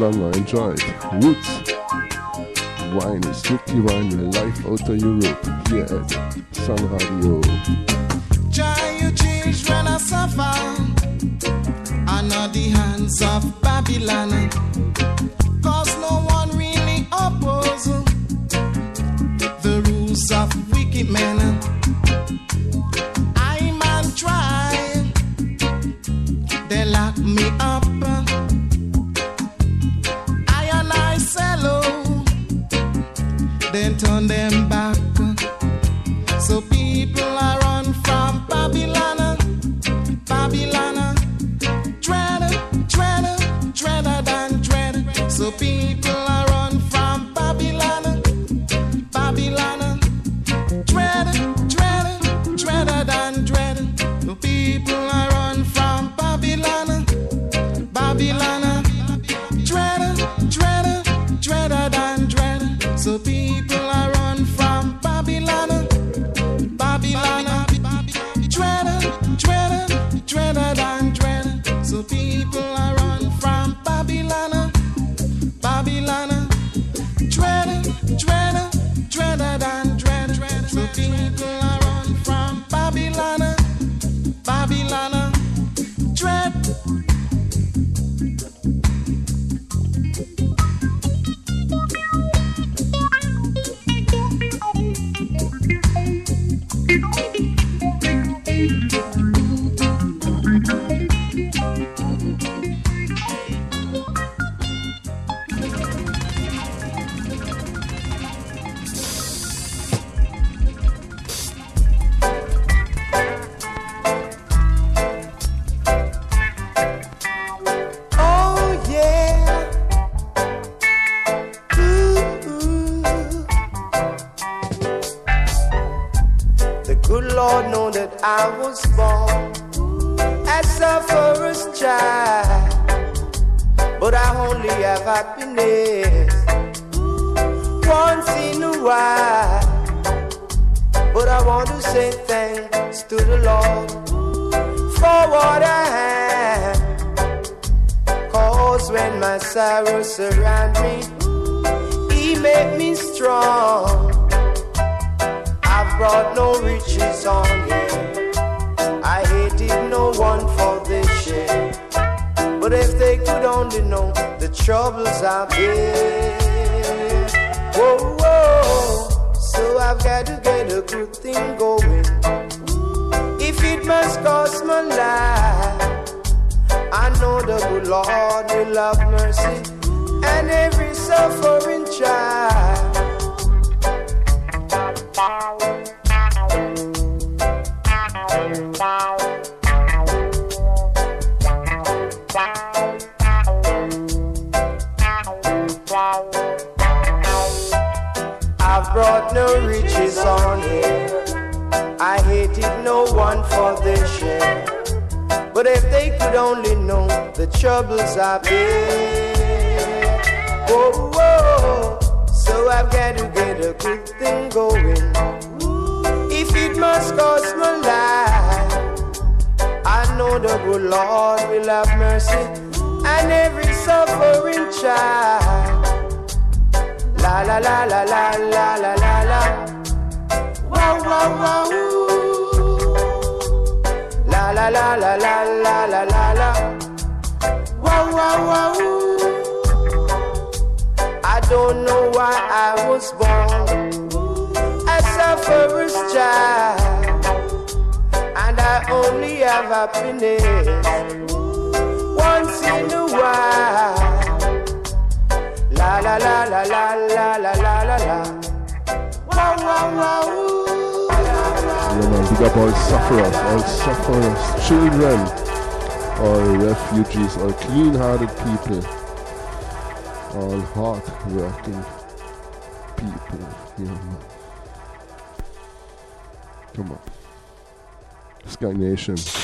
drummer enjoyed. Woods Wine is strictly wine life out of Europe here at Sun Radio. Try you change when I suffer. I know the hands of Babylon. Nation.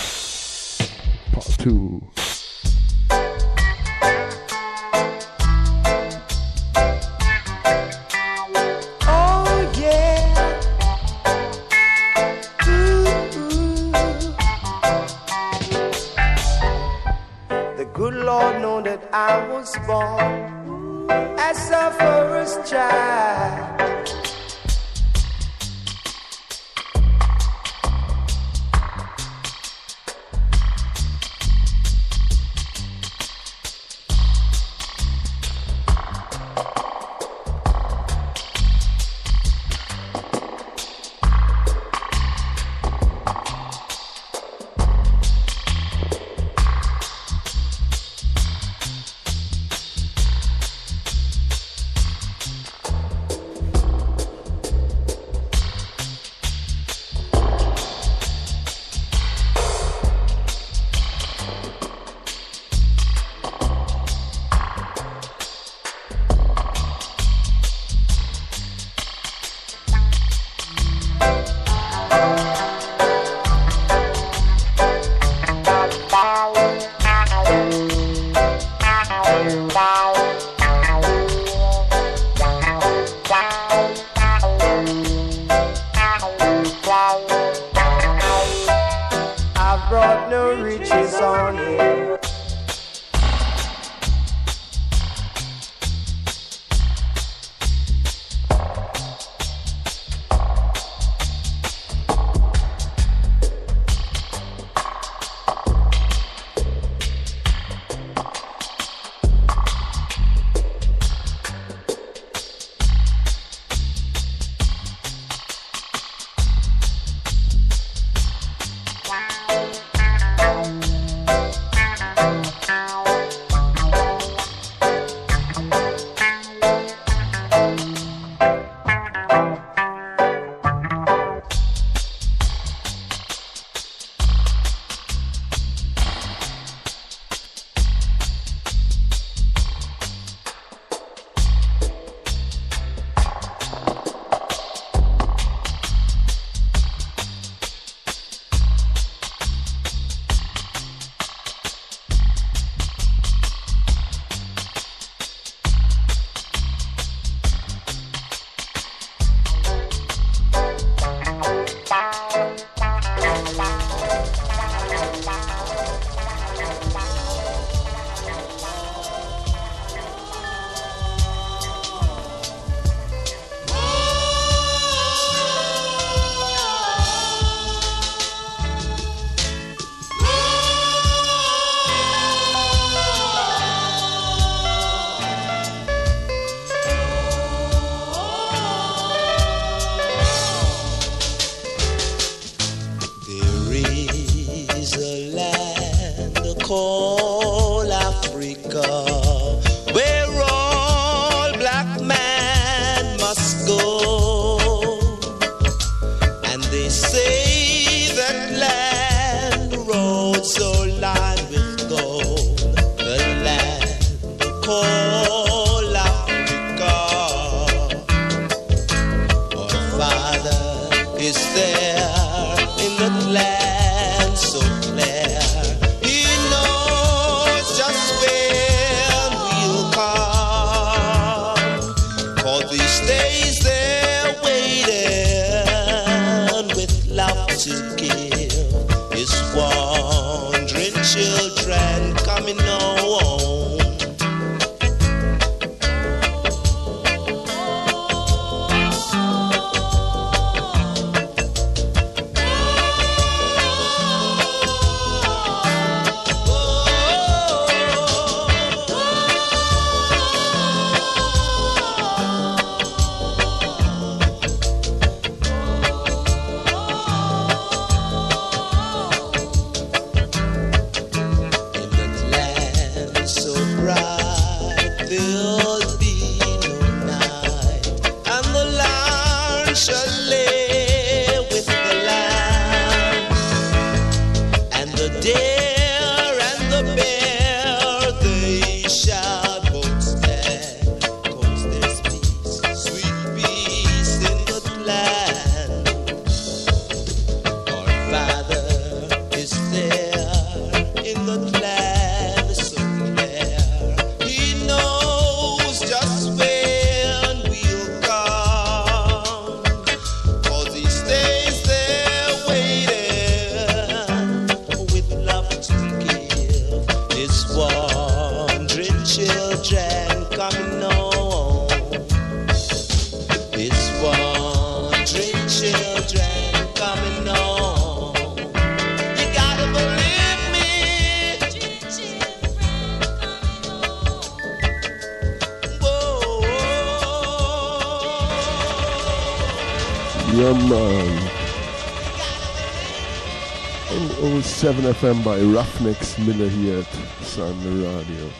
FM by Ruffneck Smille here at Sun Radio.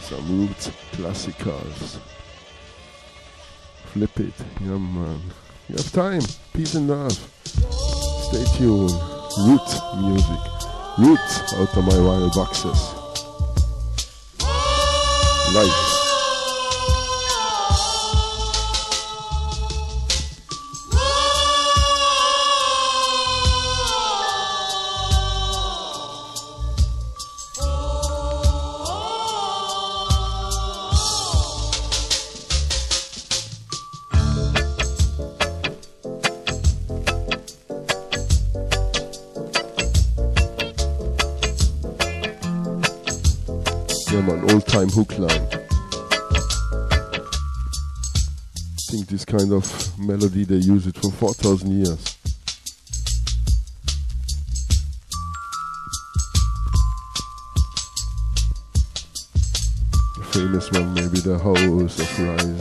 Some Roots Classicals. Flip it, yeah man. You have time, peace and love. Stay tuned. Roots music. Roots out of my wire boxes. Life. Hook Club. I think this kind of melody they use it for 4,000 years. Famous one, maybe the House of Rise.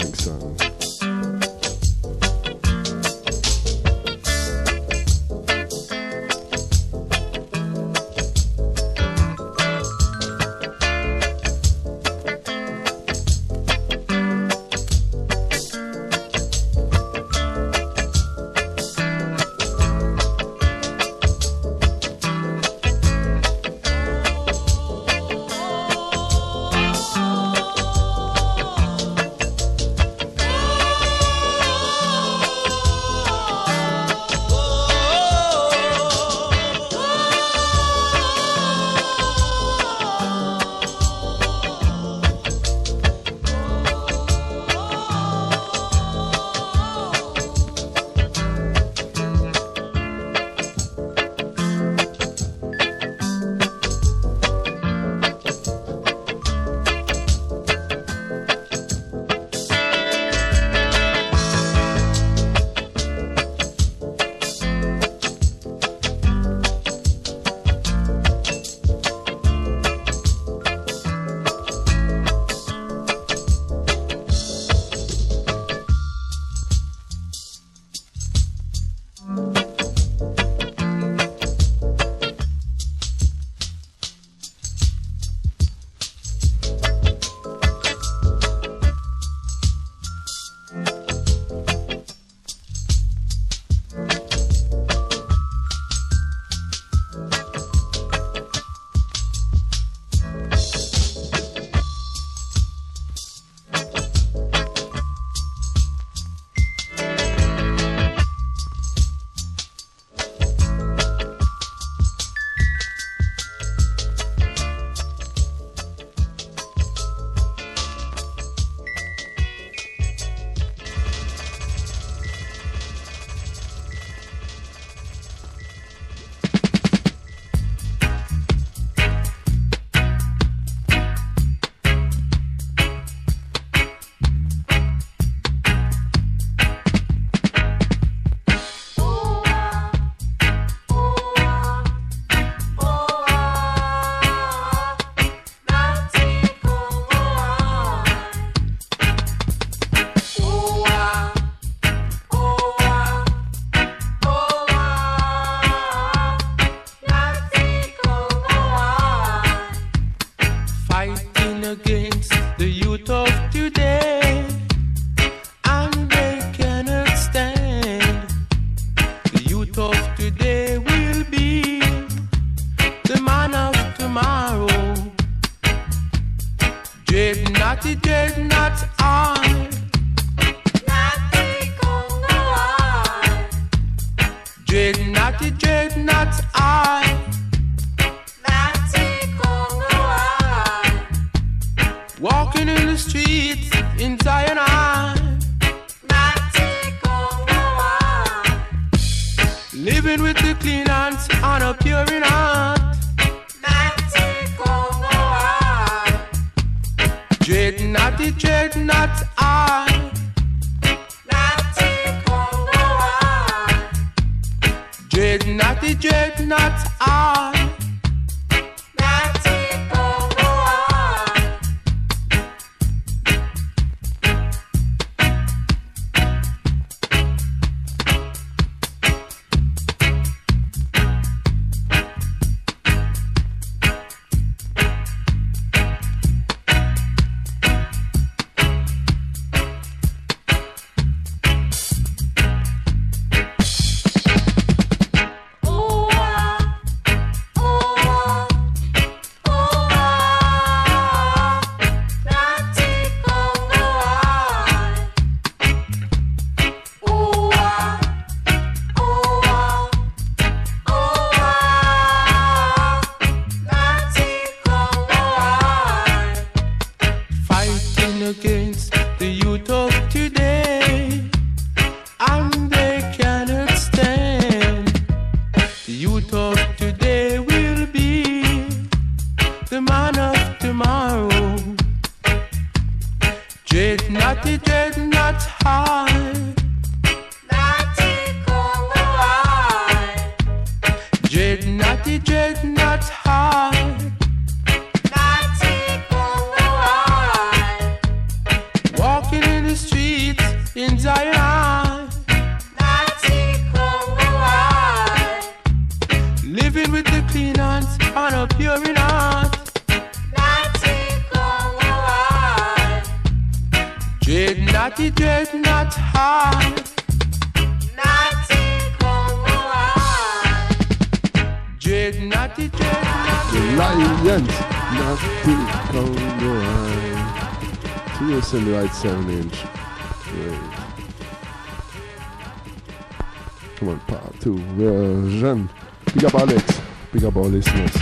Jen. Big up Alex. Big up our listeners.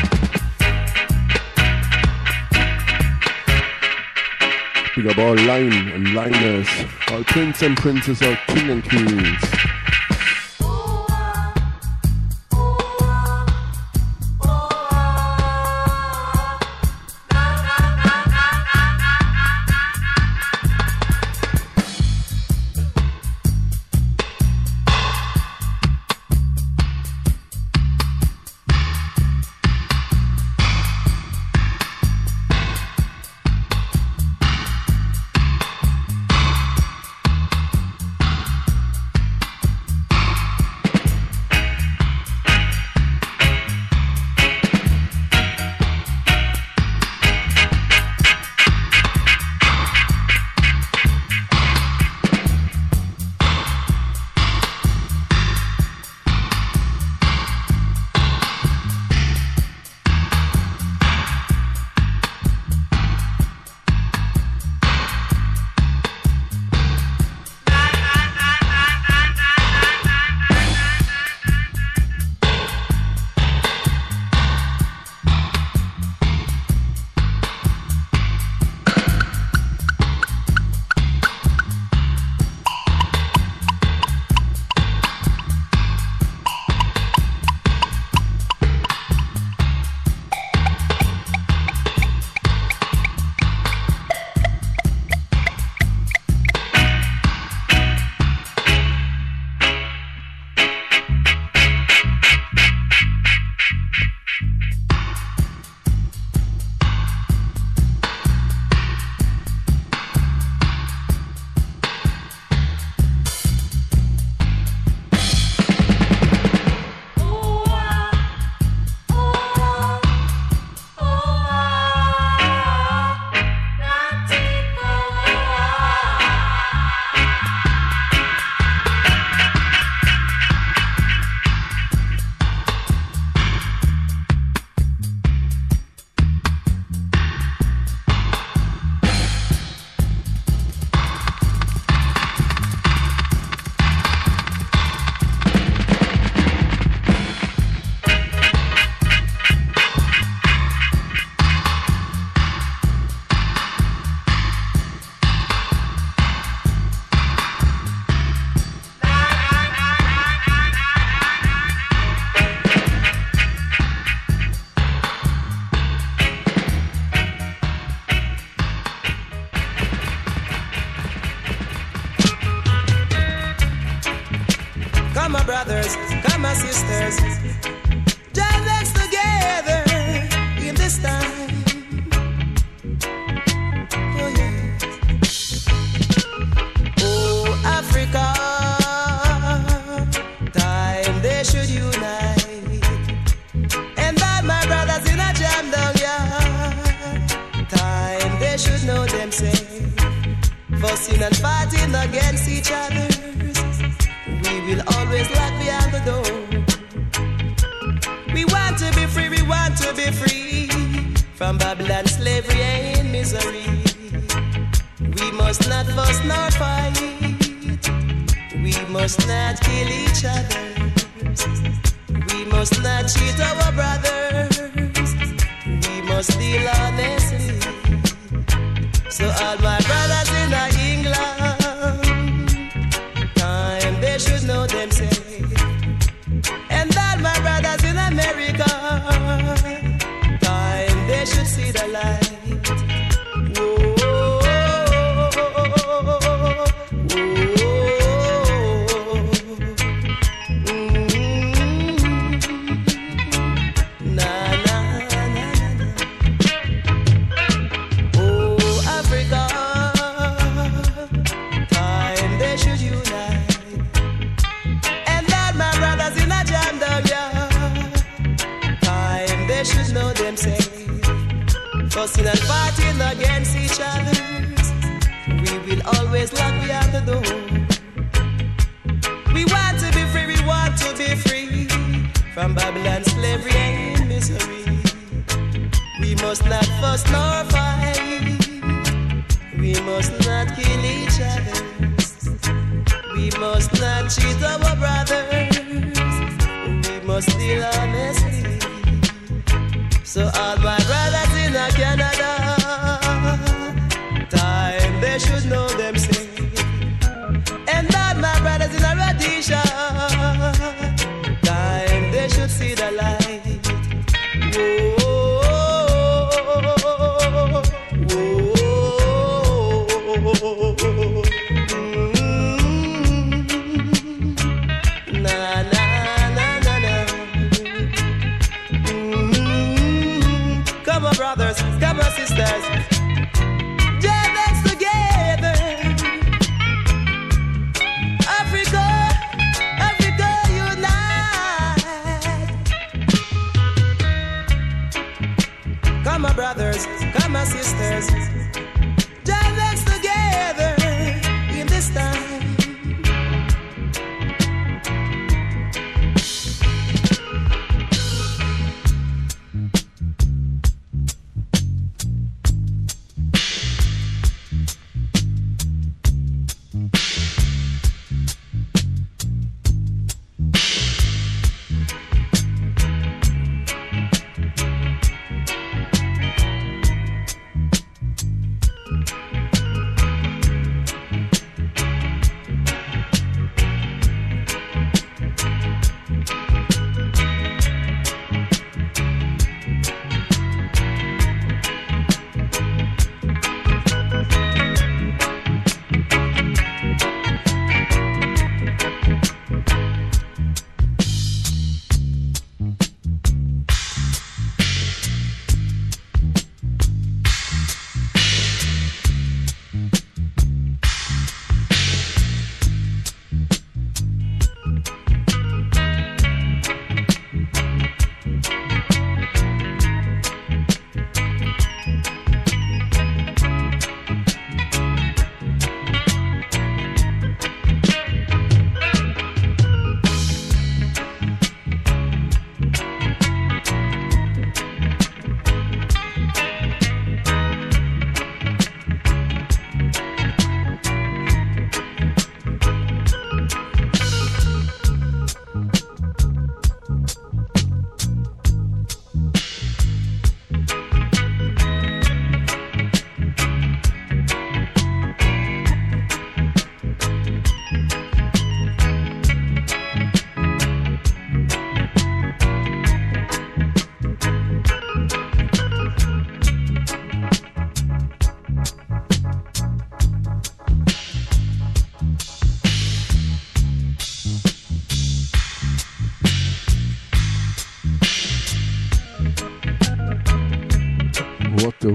Big up all line and liners, all prince and princess, all king and queens.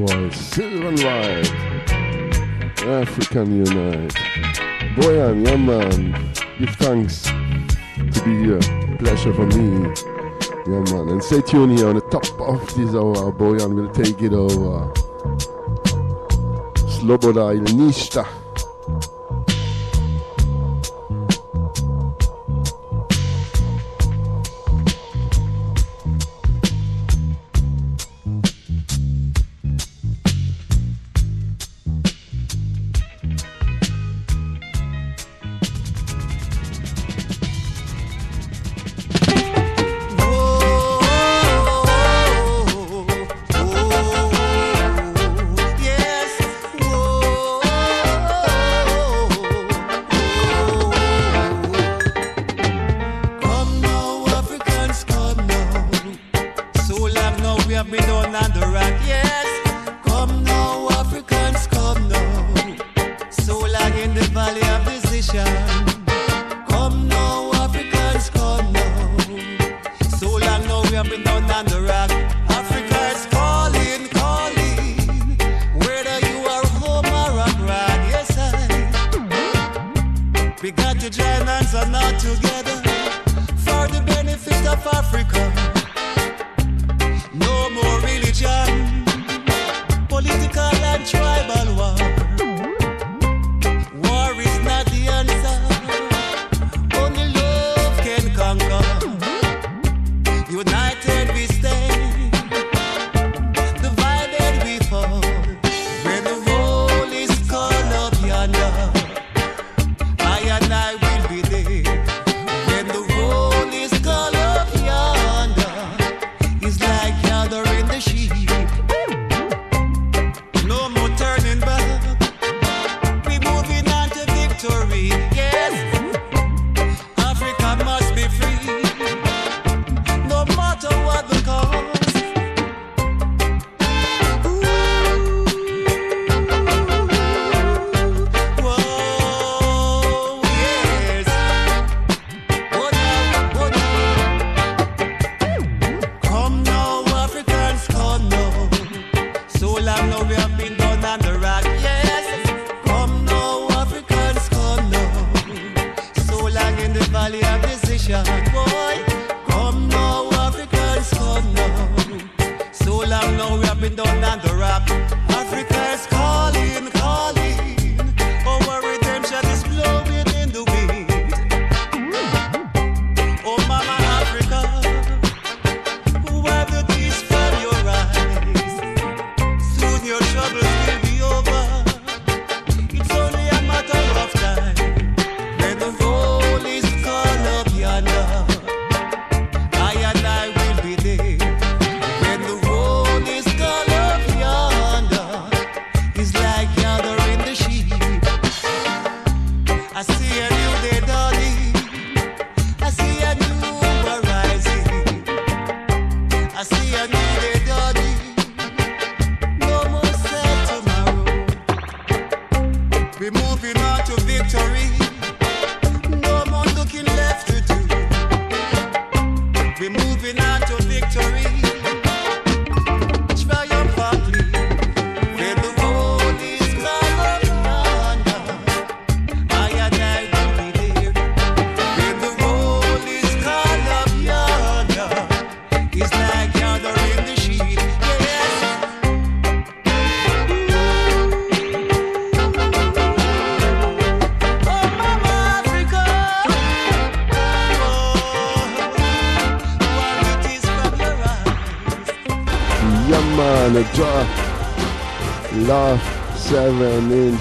Voice, Sylvan White, African Unite, Boyan, young man, give thanks to be here. Pleasure for me. young man. And stay tuned here on the top of this hour. Boyan will take it over. Sloboda Ilnista.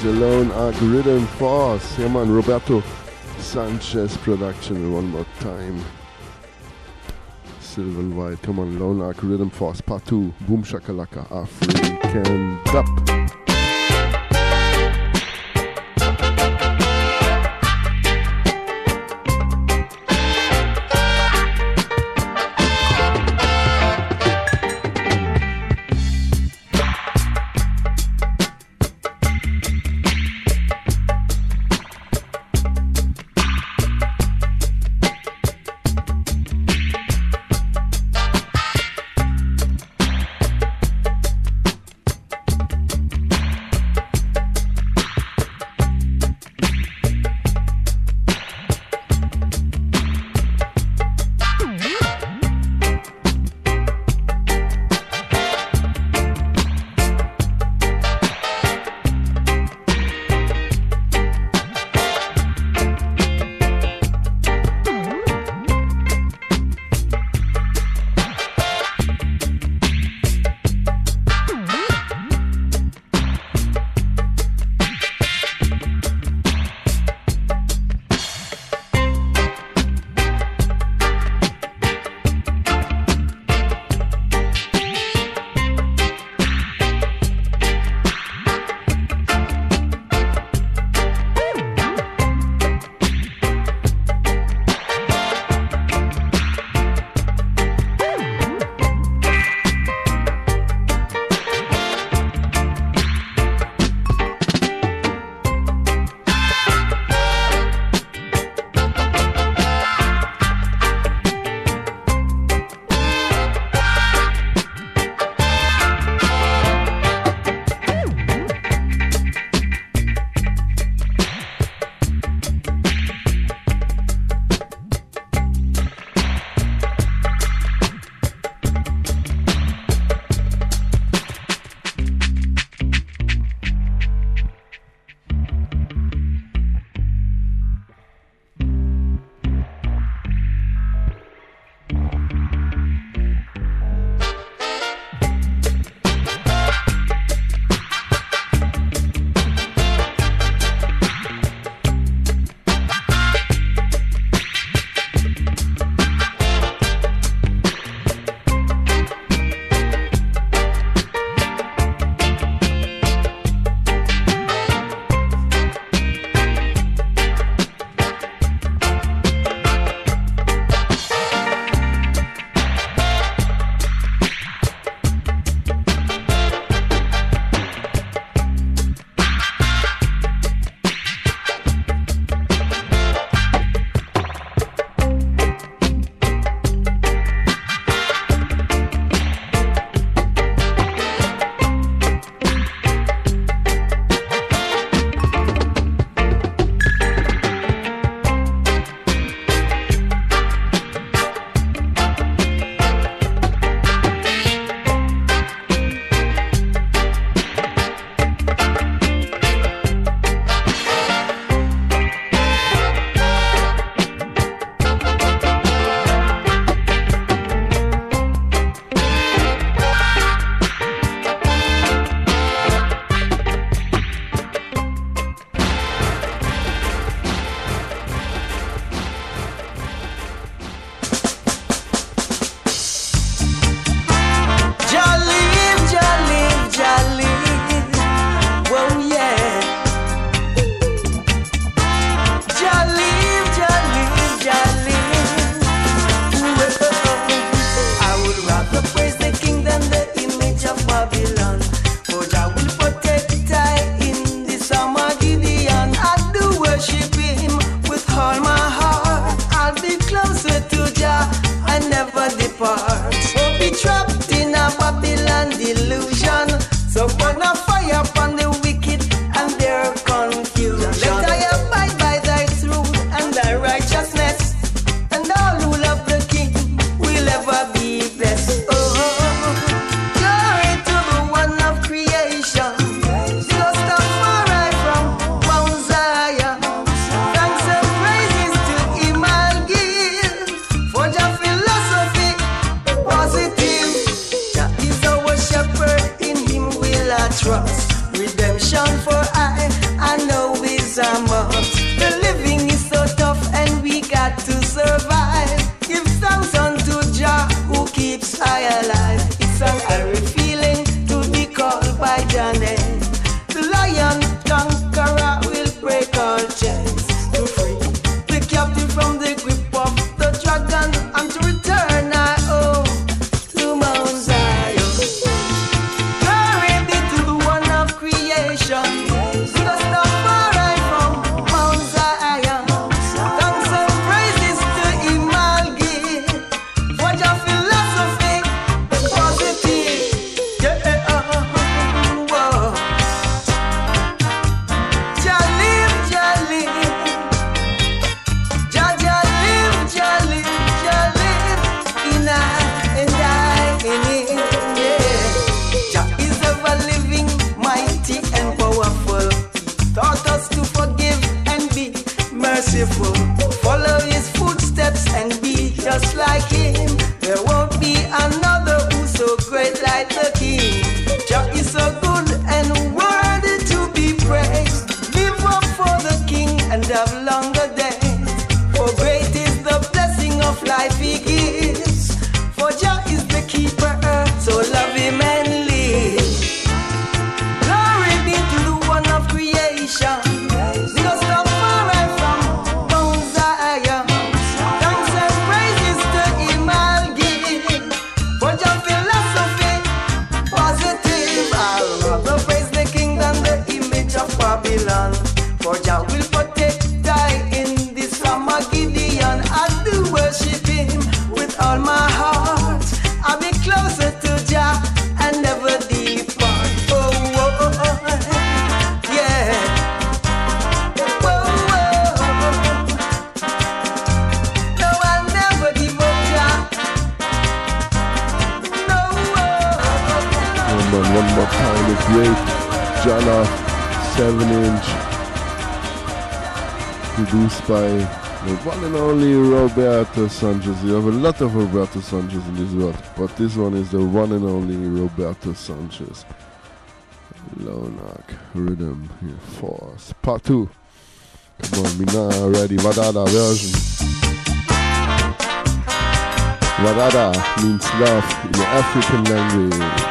alone algorithm force. Yeah man, Roberto Sanchez production one more time. Silver White, come on, Lone Ark Riddim Rhythm Force, Part 2, Boom Shakalaka, African Dub. trust. Sanchez. You have a lot of Roberto Sanchez in this world, but this one is the one and only Roberto Sanchez. Lone Ark rhythm here for us. Part 2. Come on, Mina ready. Vadada version. Vadada means love in the African language.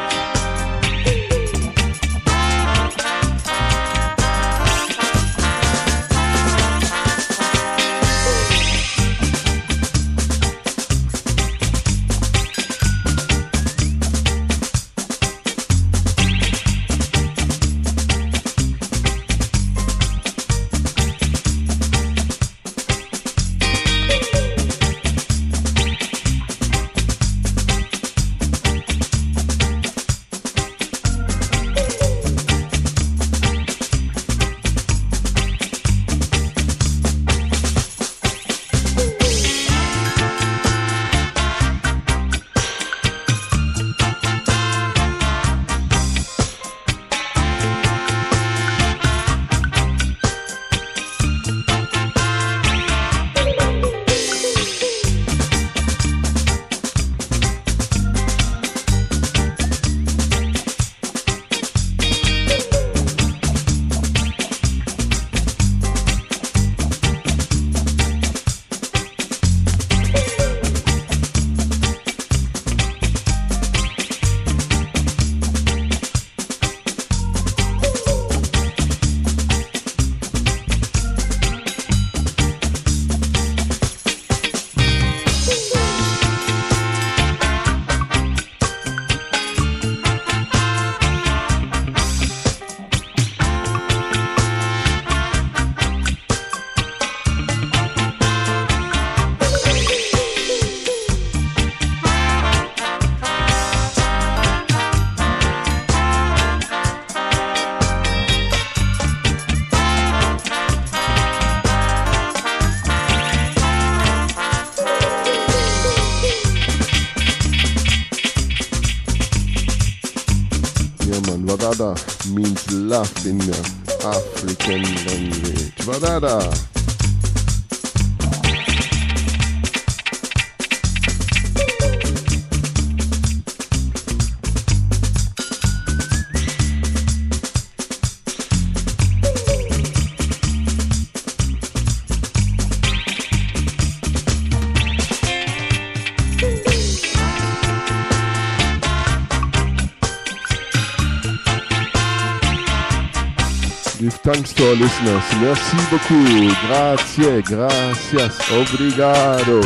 Listeners. Merci beaucoup. Grazie, gracias, obrigado.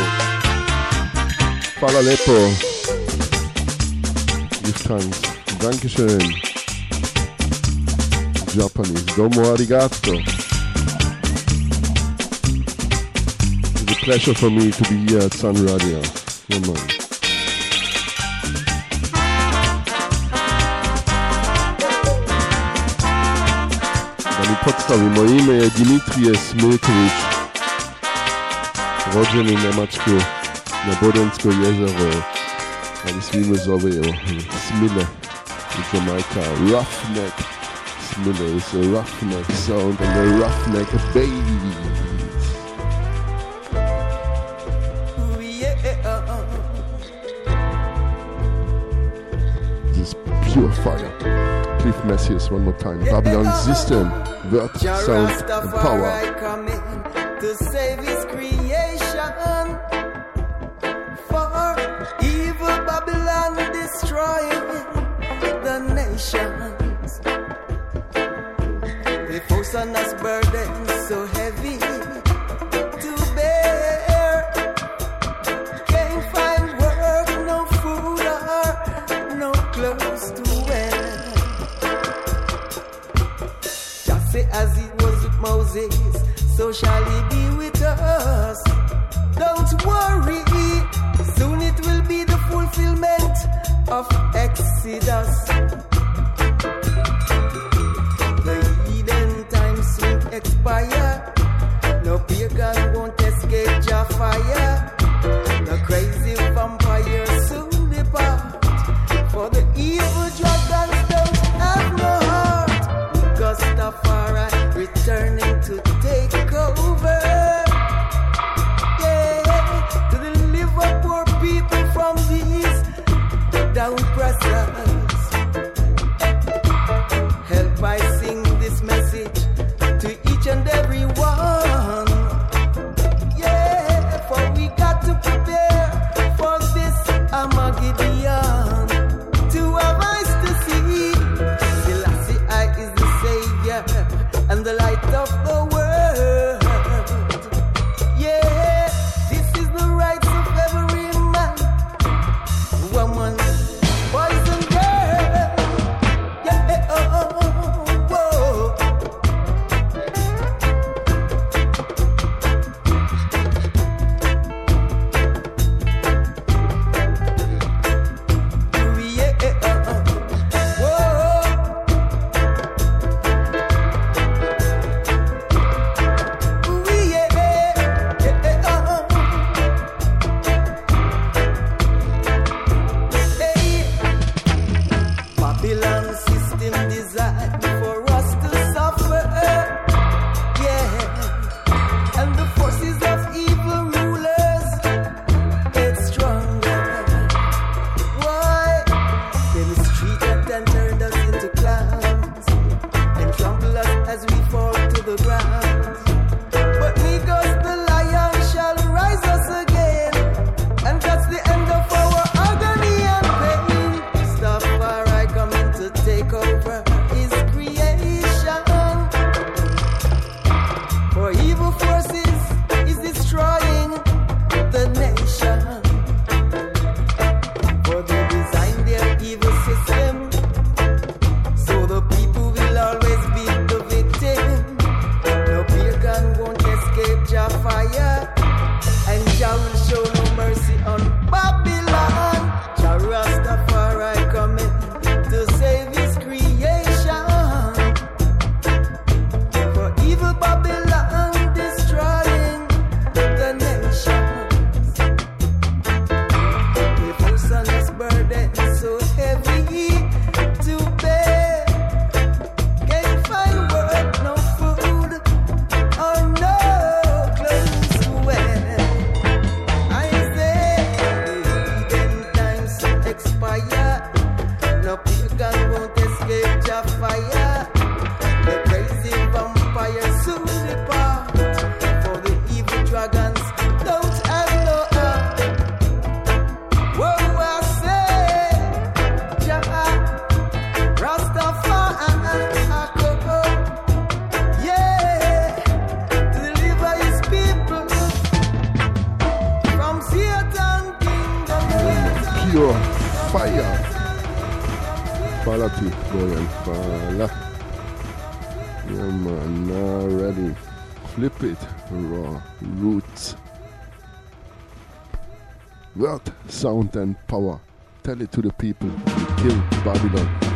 Fala. Give thanks. Dankeschön. Japanese. Domo arigato. It's a pleasure for me to be here at Sun Radio. Yeah, man. podstawowym a Dimitri Smilkowicz. Rodzeny Nemačku na Bodensko jezero, ali svima zovejo Smile iz Jamaica, Ruffneck. Smile is a roughneck sound and a roughneck baby. pure fire. Messias one more time. Babylon System, Word, Sound, and Power. Coming to save his creation. For evil Babylon destroying the nations. They force on us burdens so heavy of Exodus. Sound and power. Tell it to the people. We kill Babylon.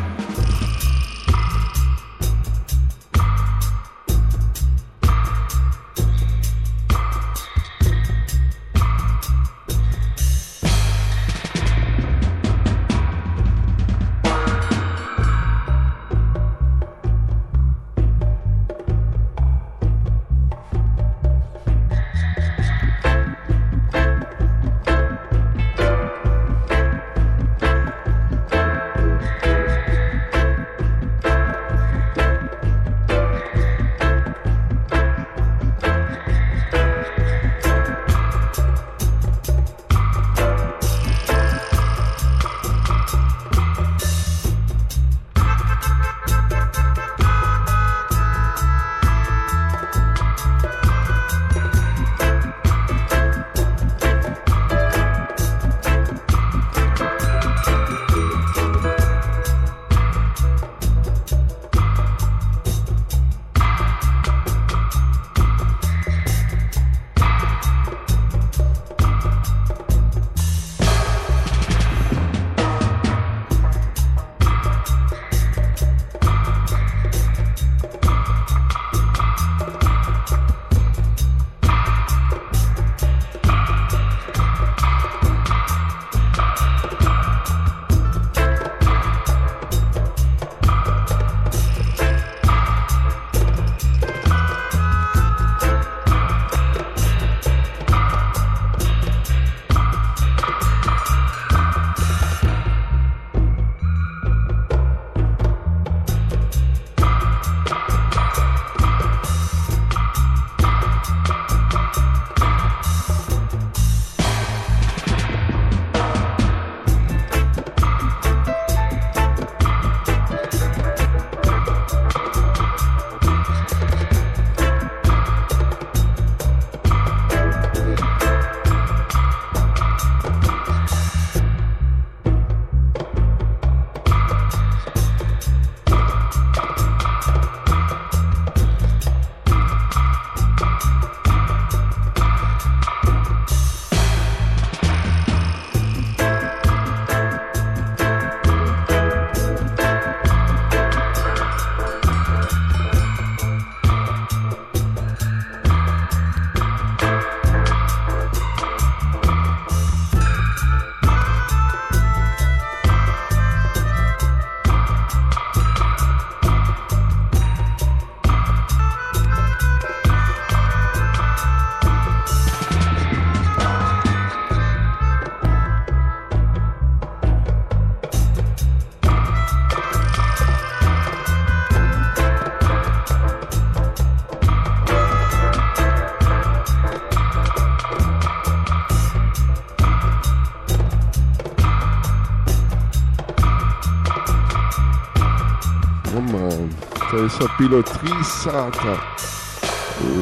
Sa piloterie sacra.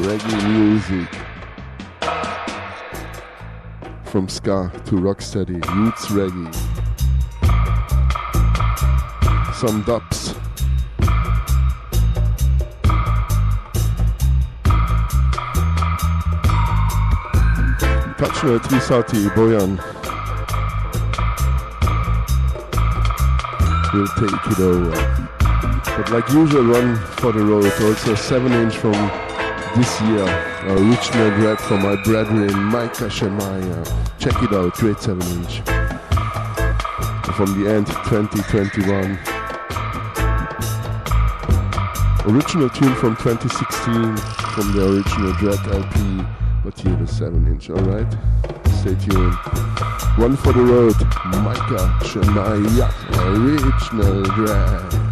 Reggae music. From ska to rocksteady, roots reggae. Some dubs. Touch 330 Boyan. We'll take it over. But like usual, one for the road. Also 7 inch from this year. Original grab from my brethren Micah Shemaiah. Uh, check it out, great 7 inch. From the end 2021. Original tune from 2016 from the original Dread LP, but here the 7 inch, alright? Stay tuned. One for the road, Micah Shemaiah, original grab.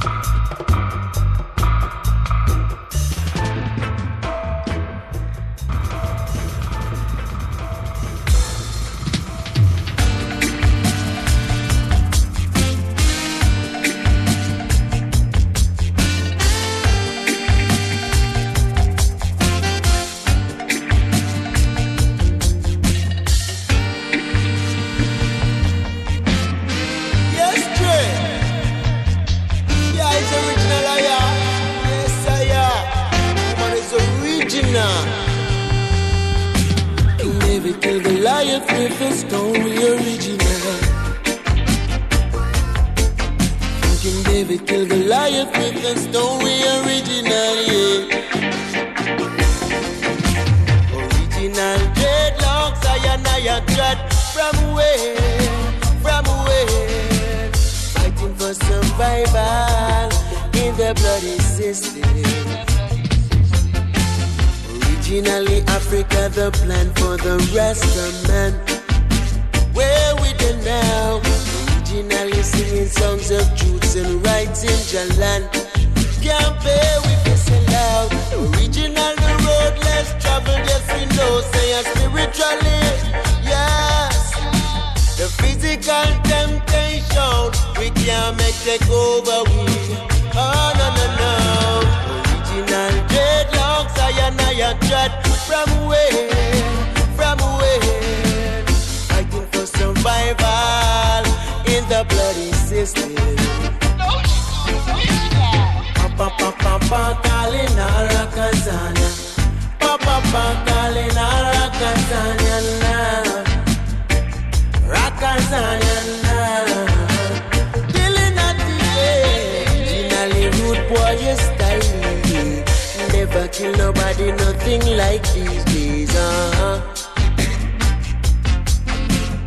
nobody nothing like these days. Uh-huh.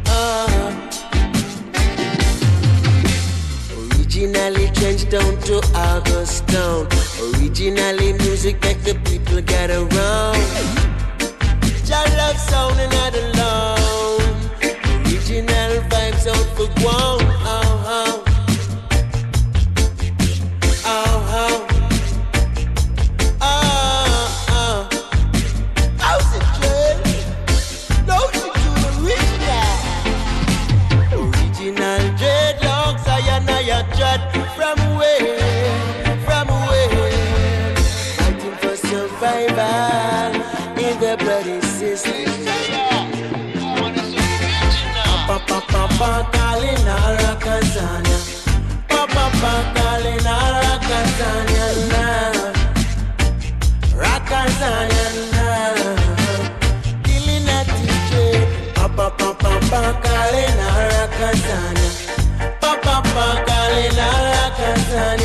Uh-huh. Originally trench down to August town. Originally music make the people get around. Jah love sound and not alone. Original vibes out for one. Oh, oh. papa calling Pakalina Rakazania. Papa papa calling, rocka Pakalina Rakazania. Rakazania. Killing a teacher. Papa Papa calling Pakalina Rakazania. Papa papa calling, Pakalina Rakazania.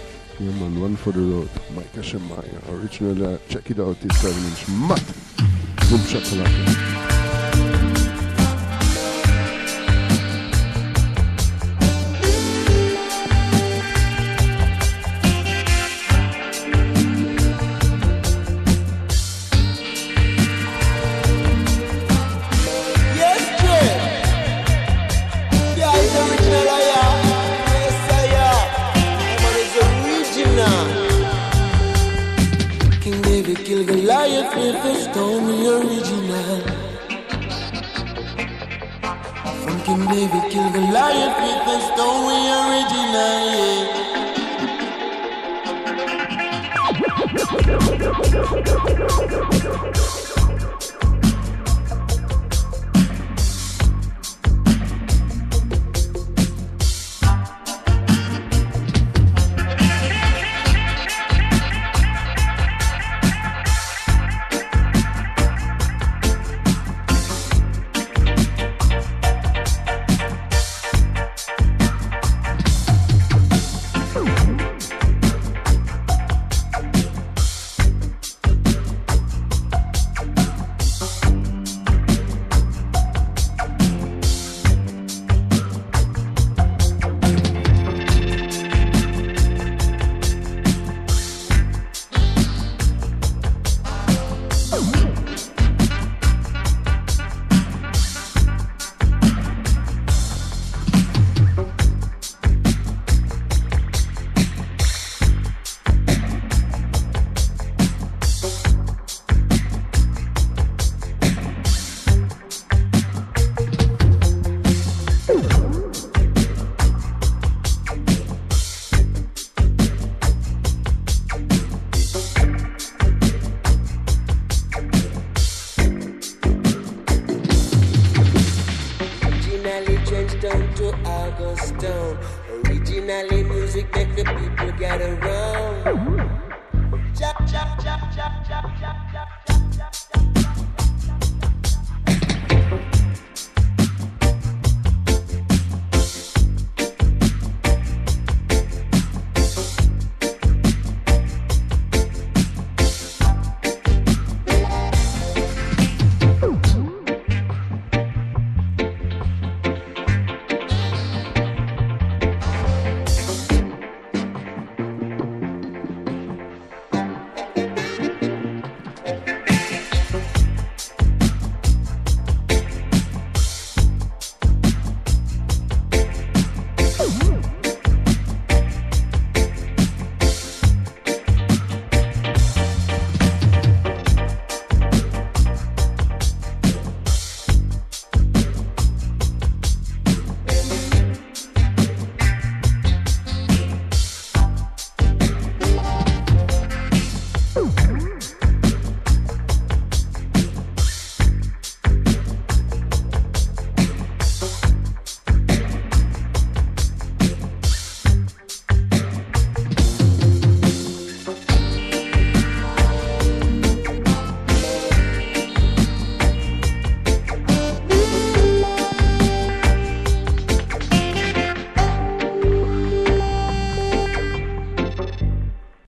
him on One for the Road, Micah Shemaiah. Original, uh, check it out, it's 7 inch Matt. Boom shakalaka.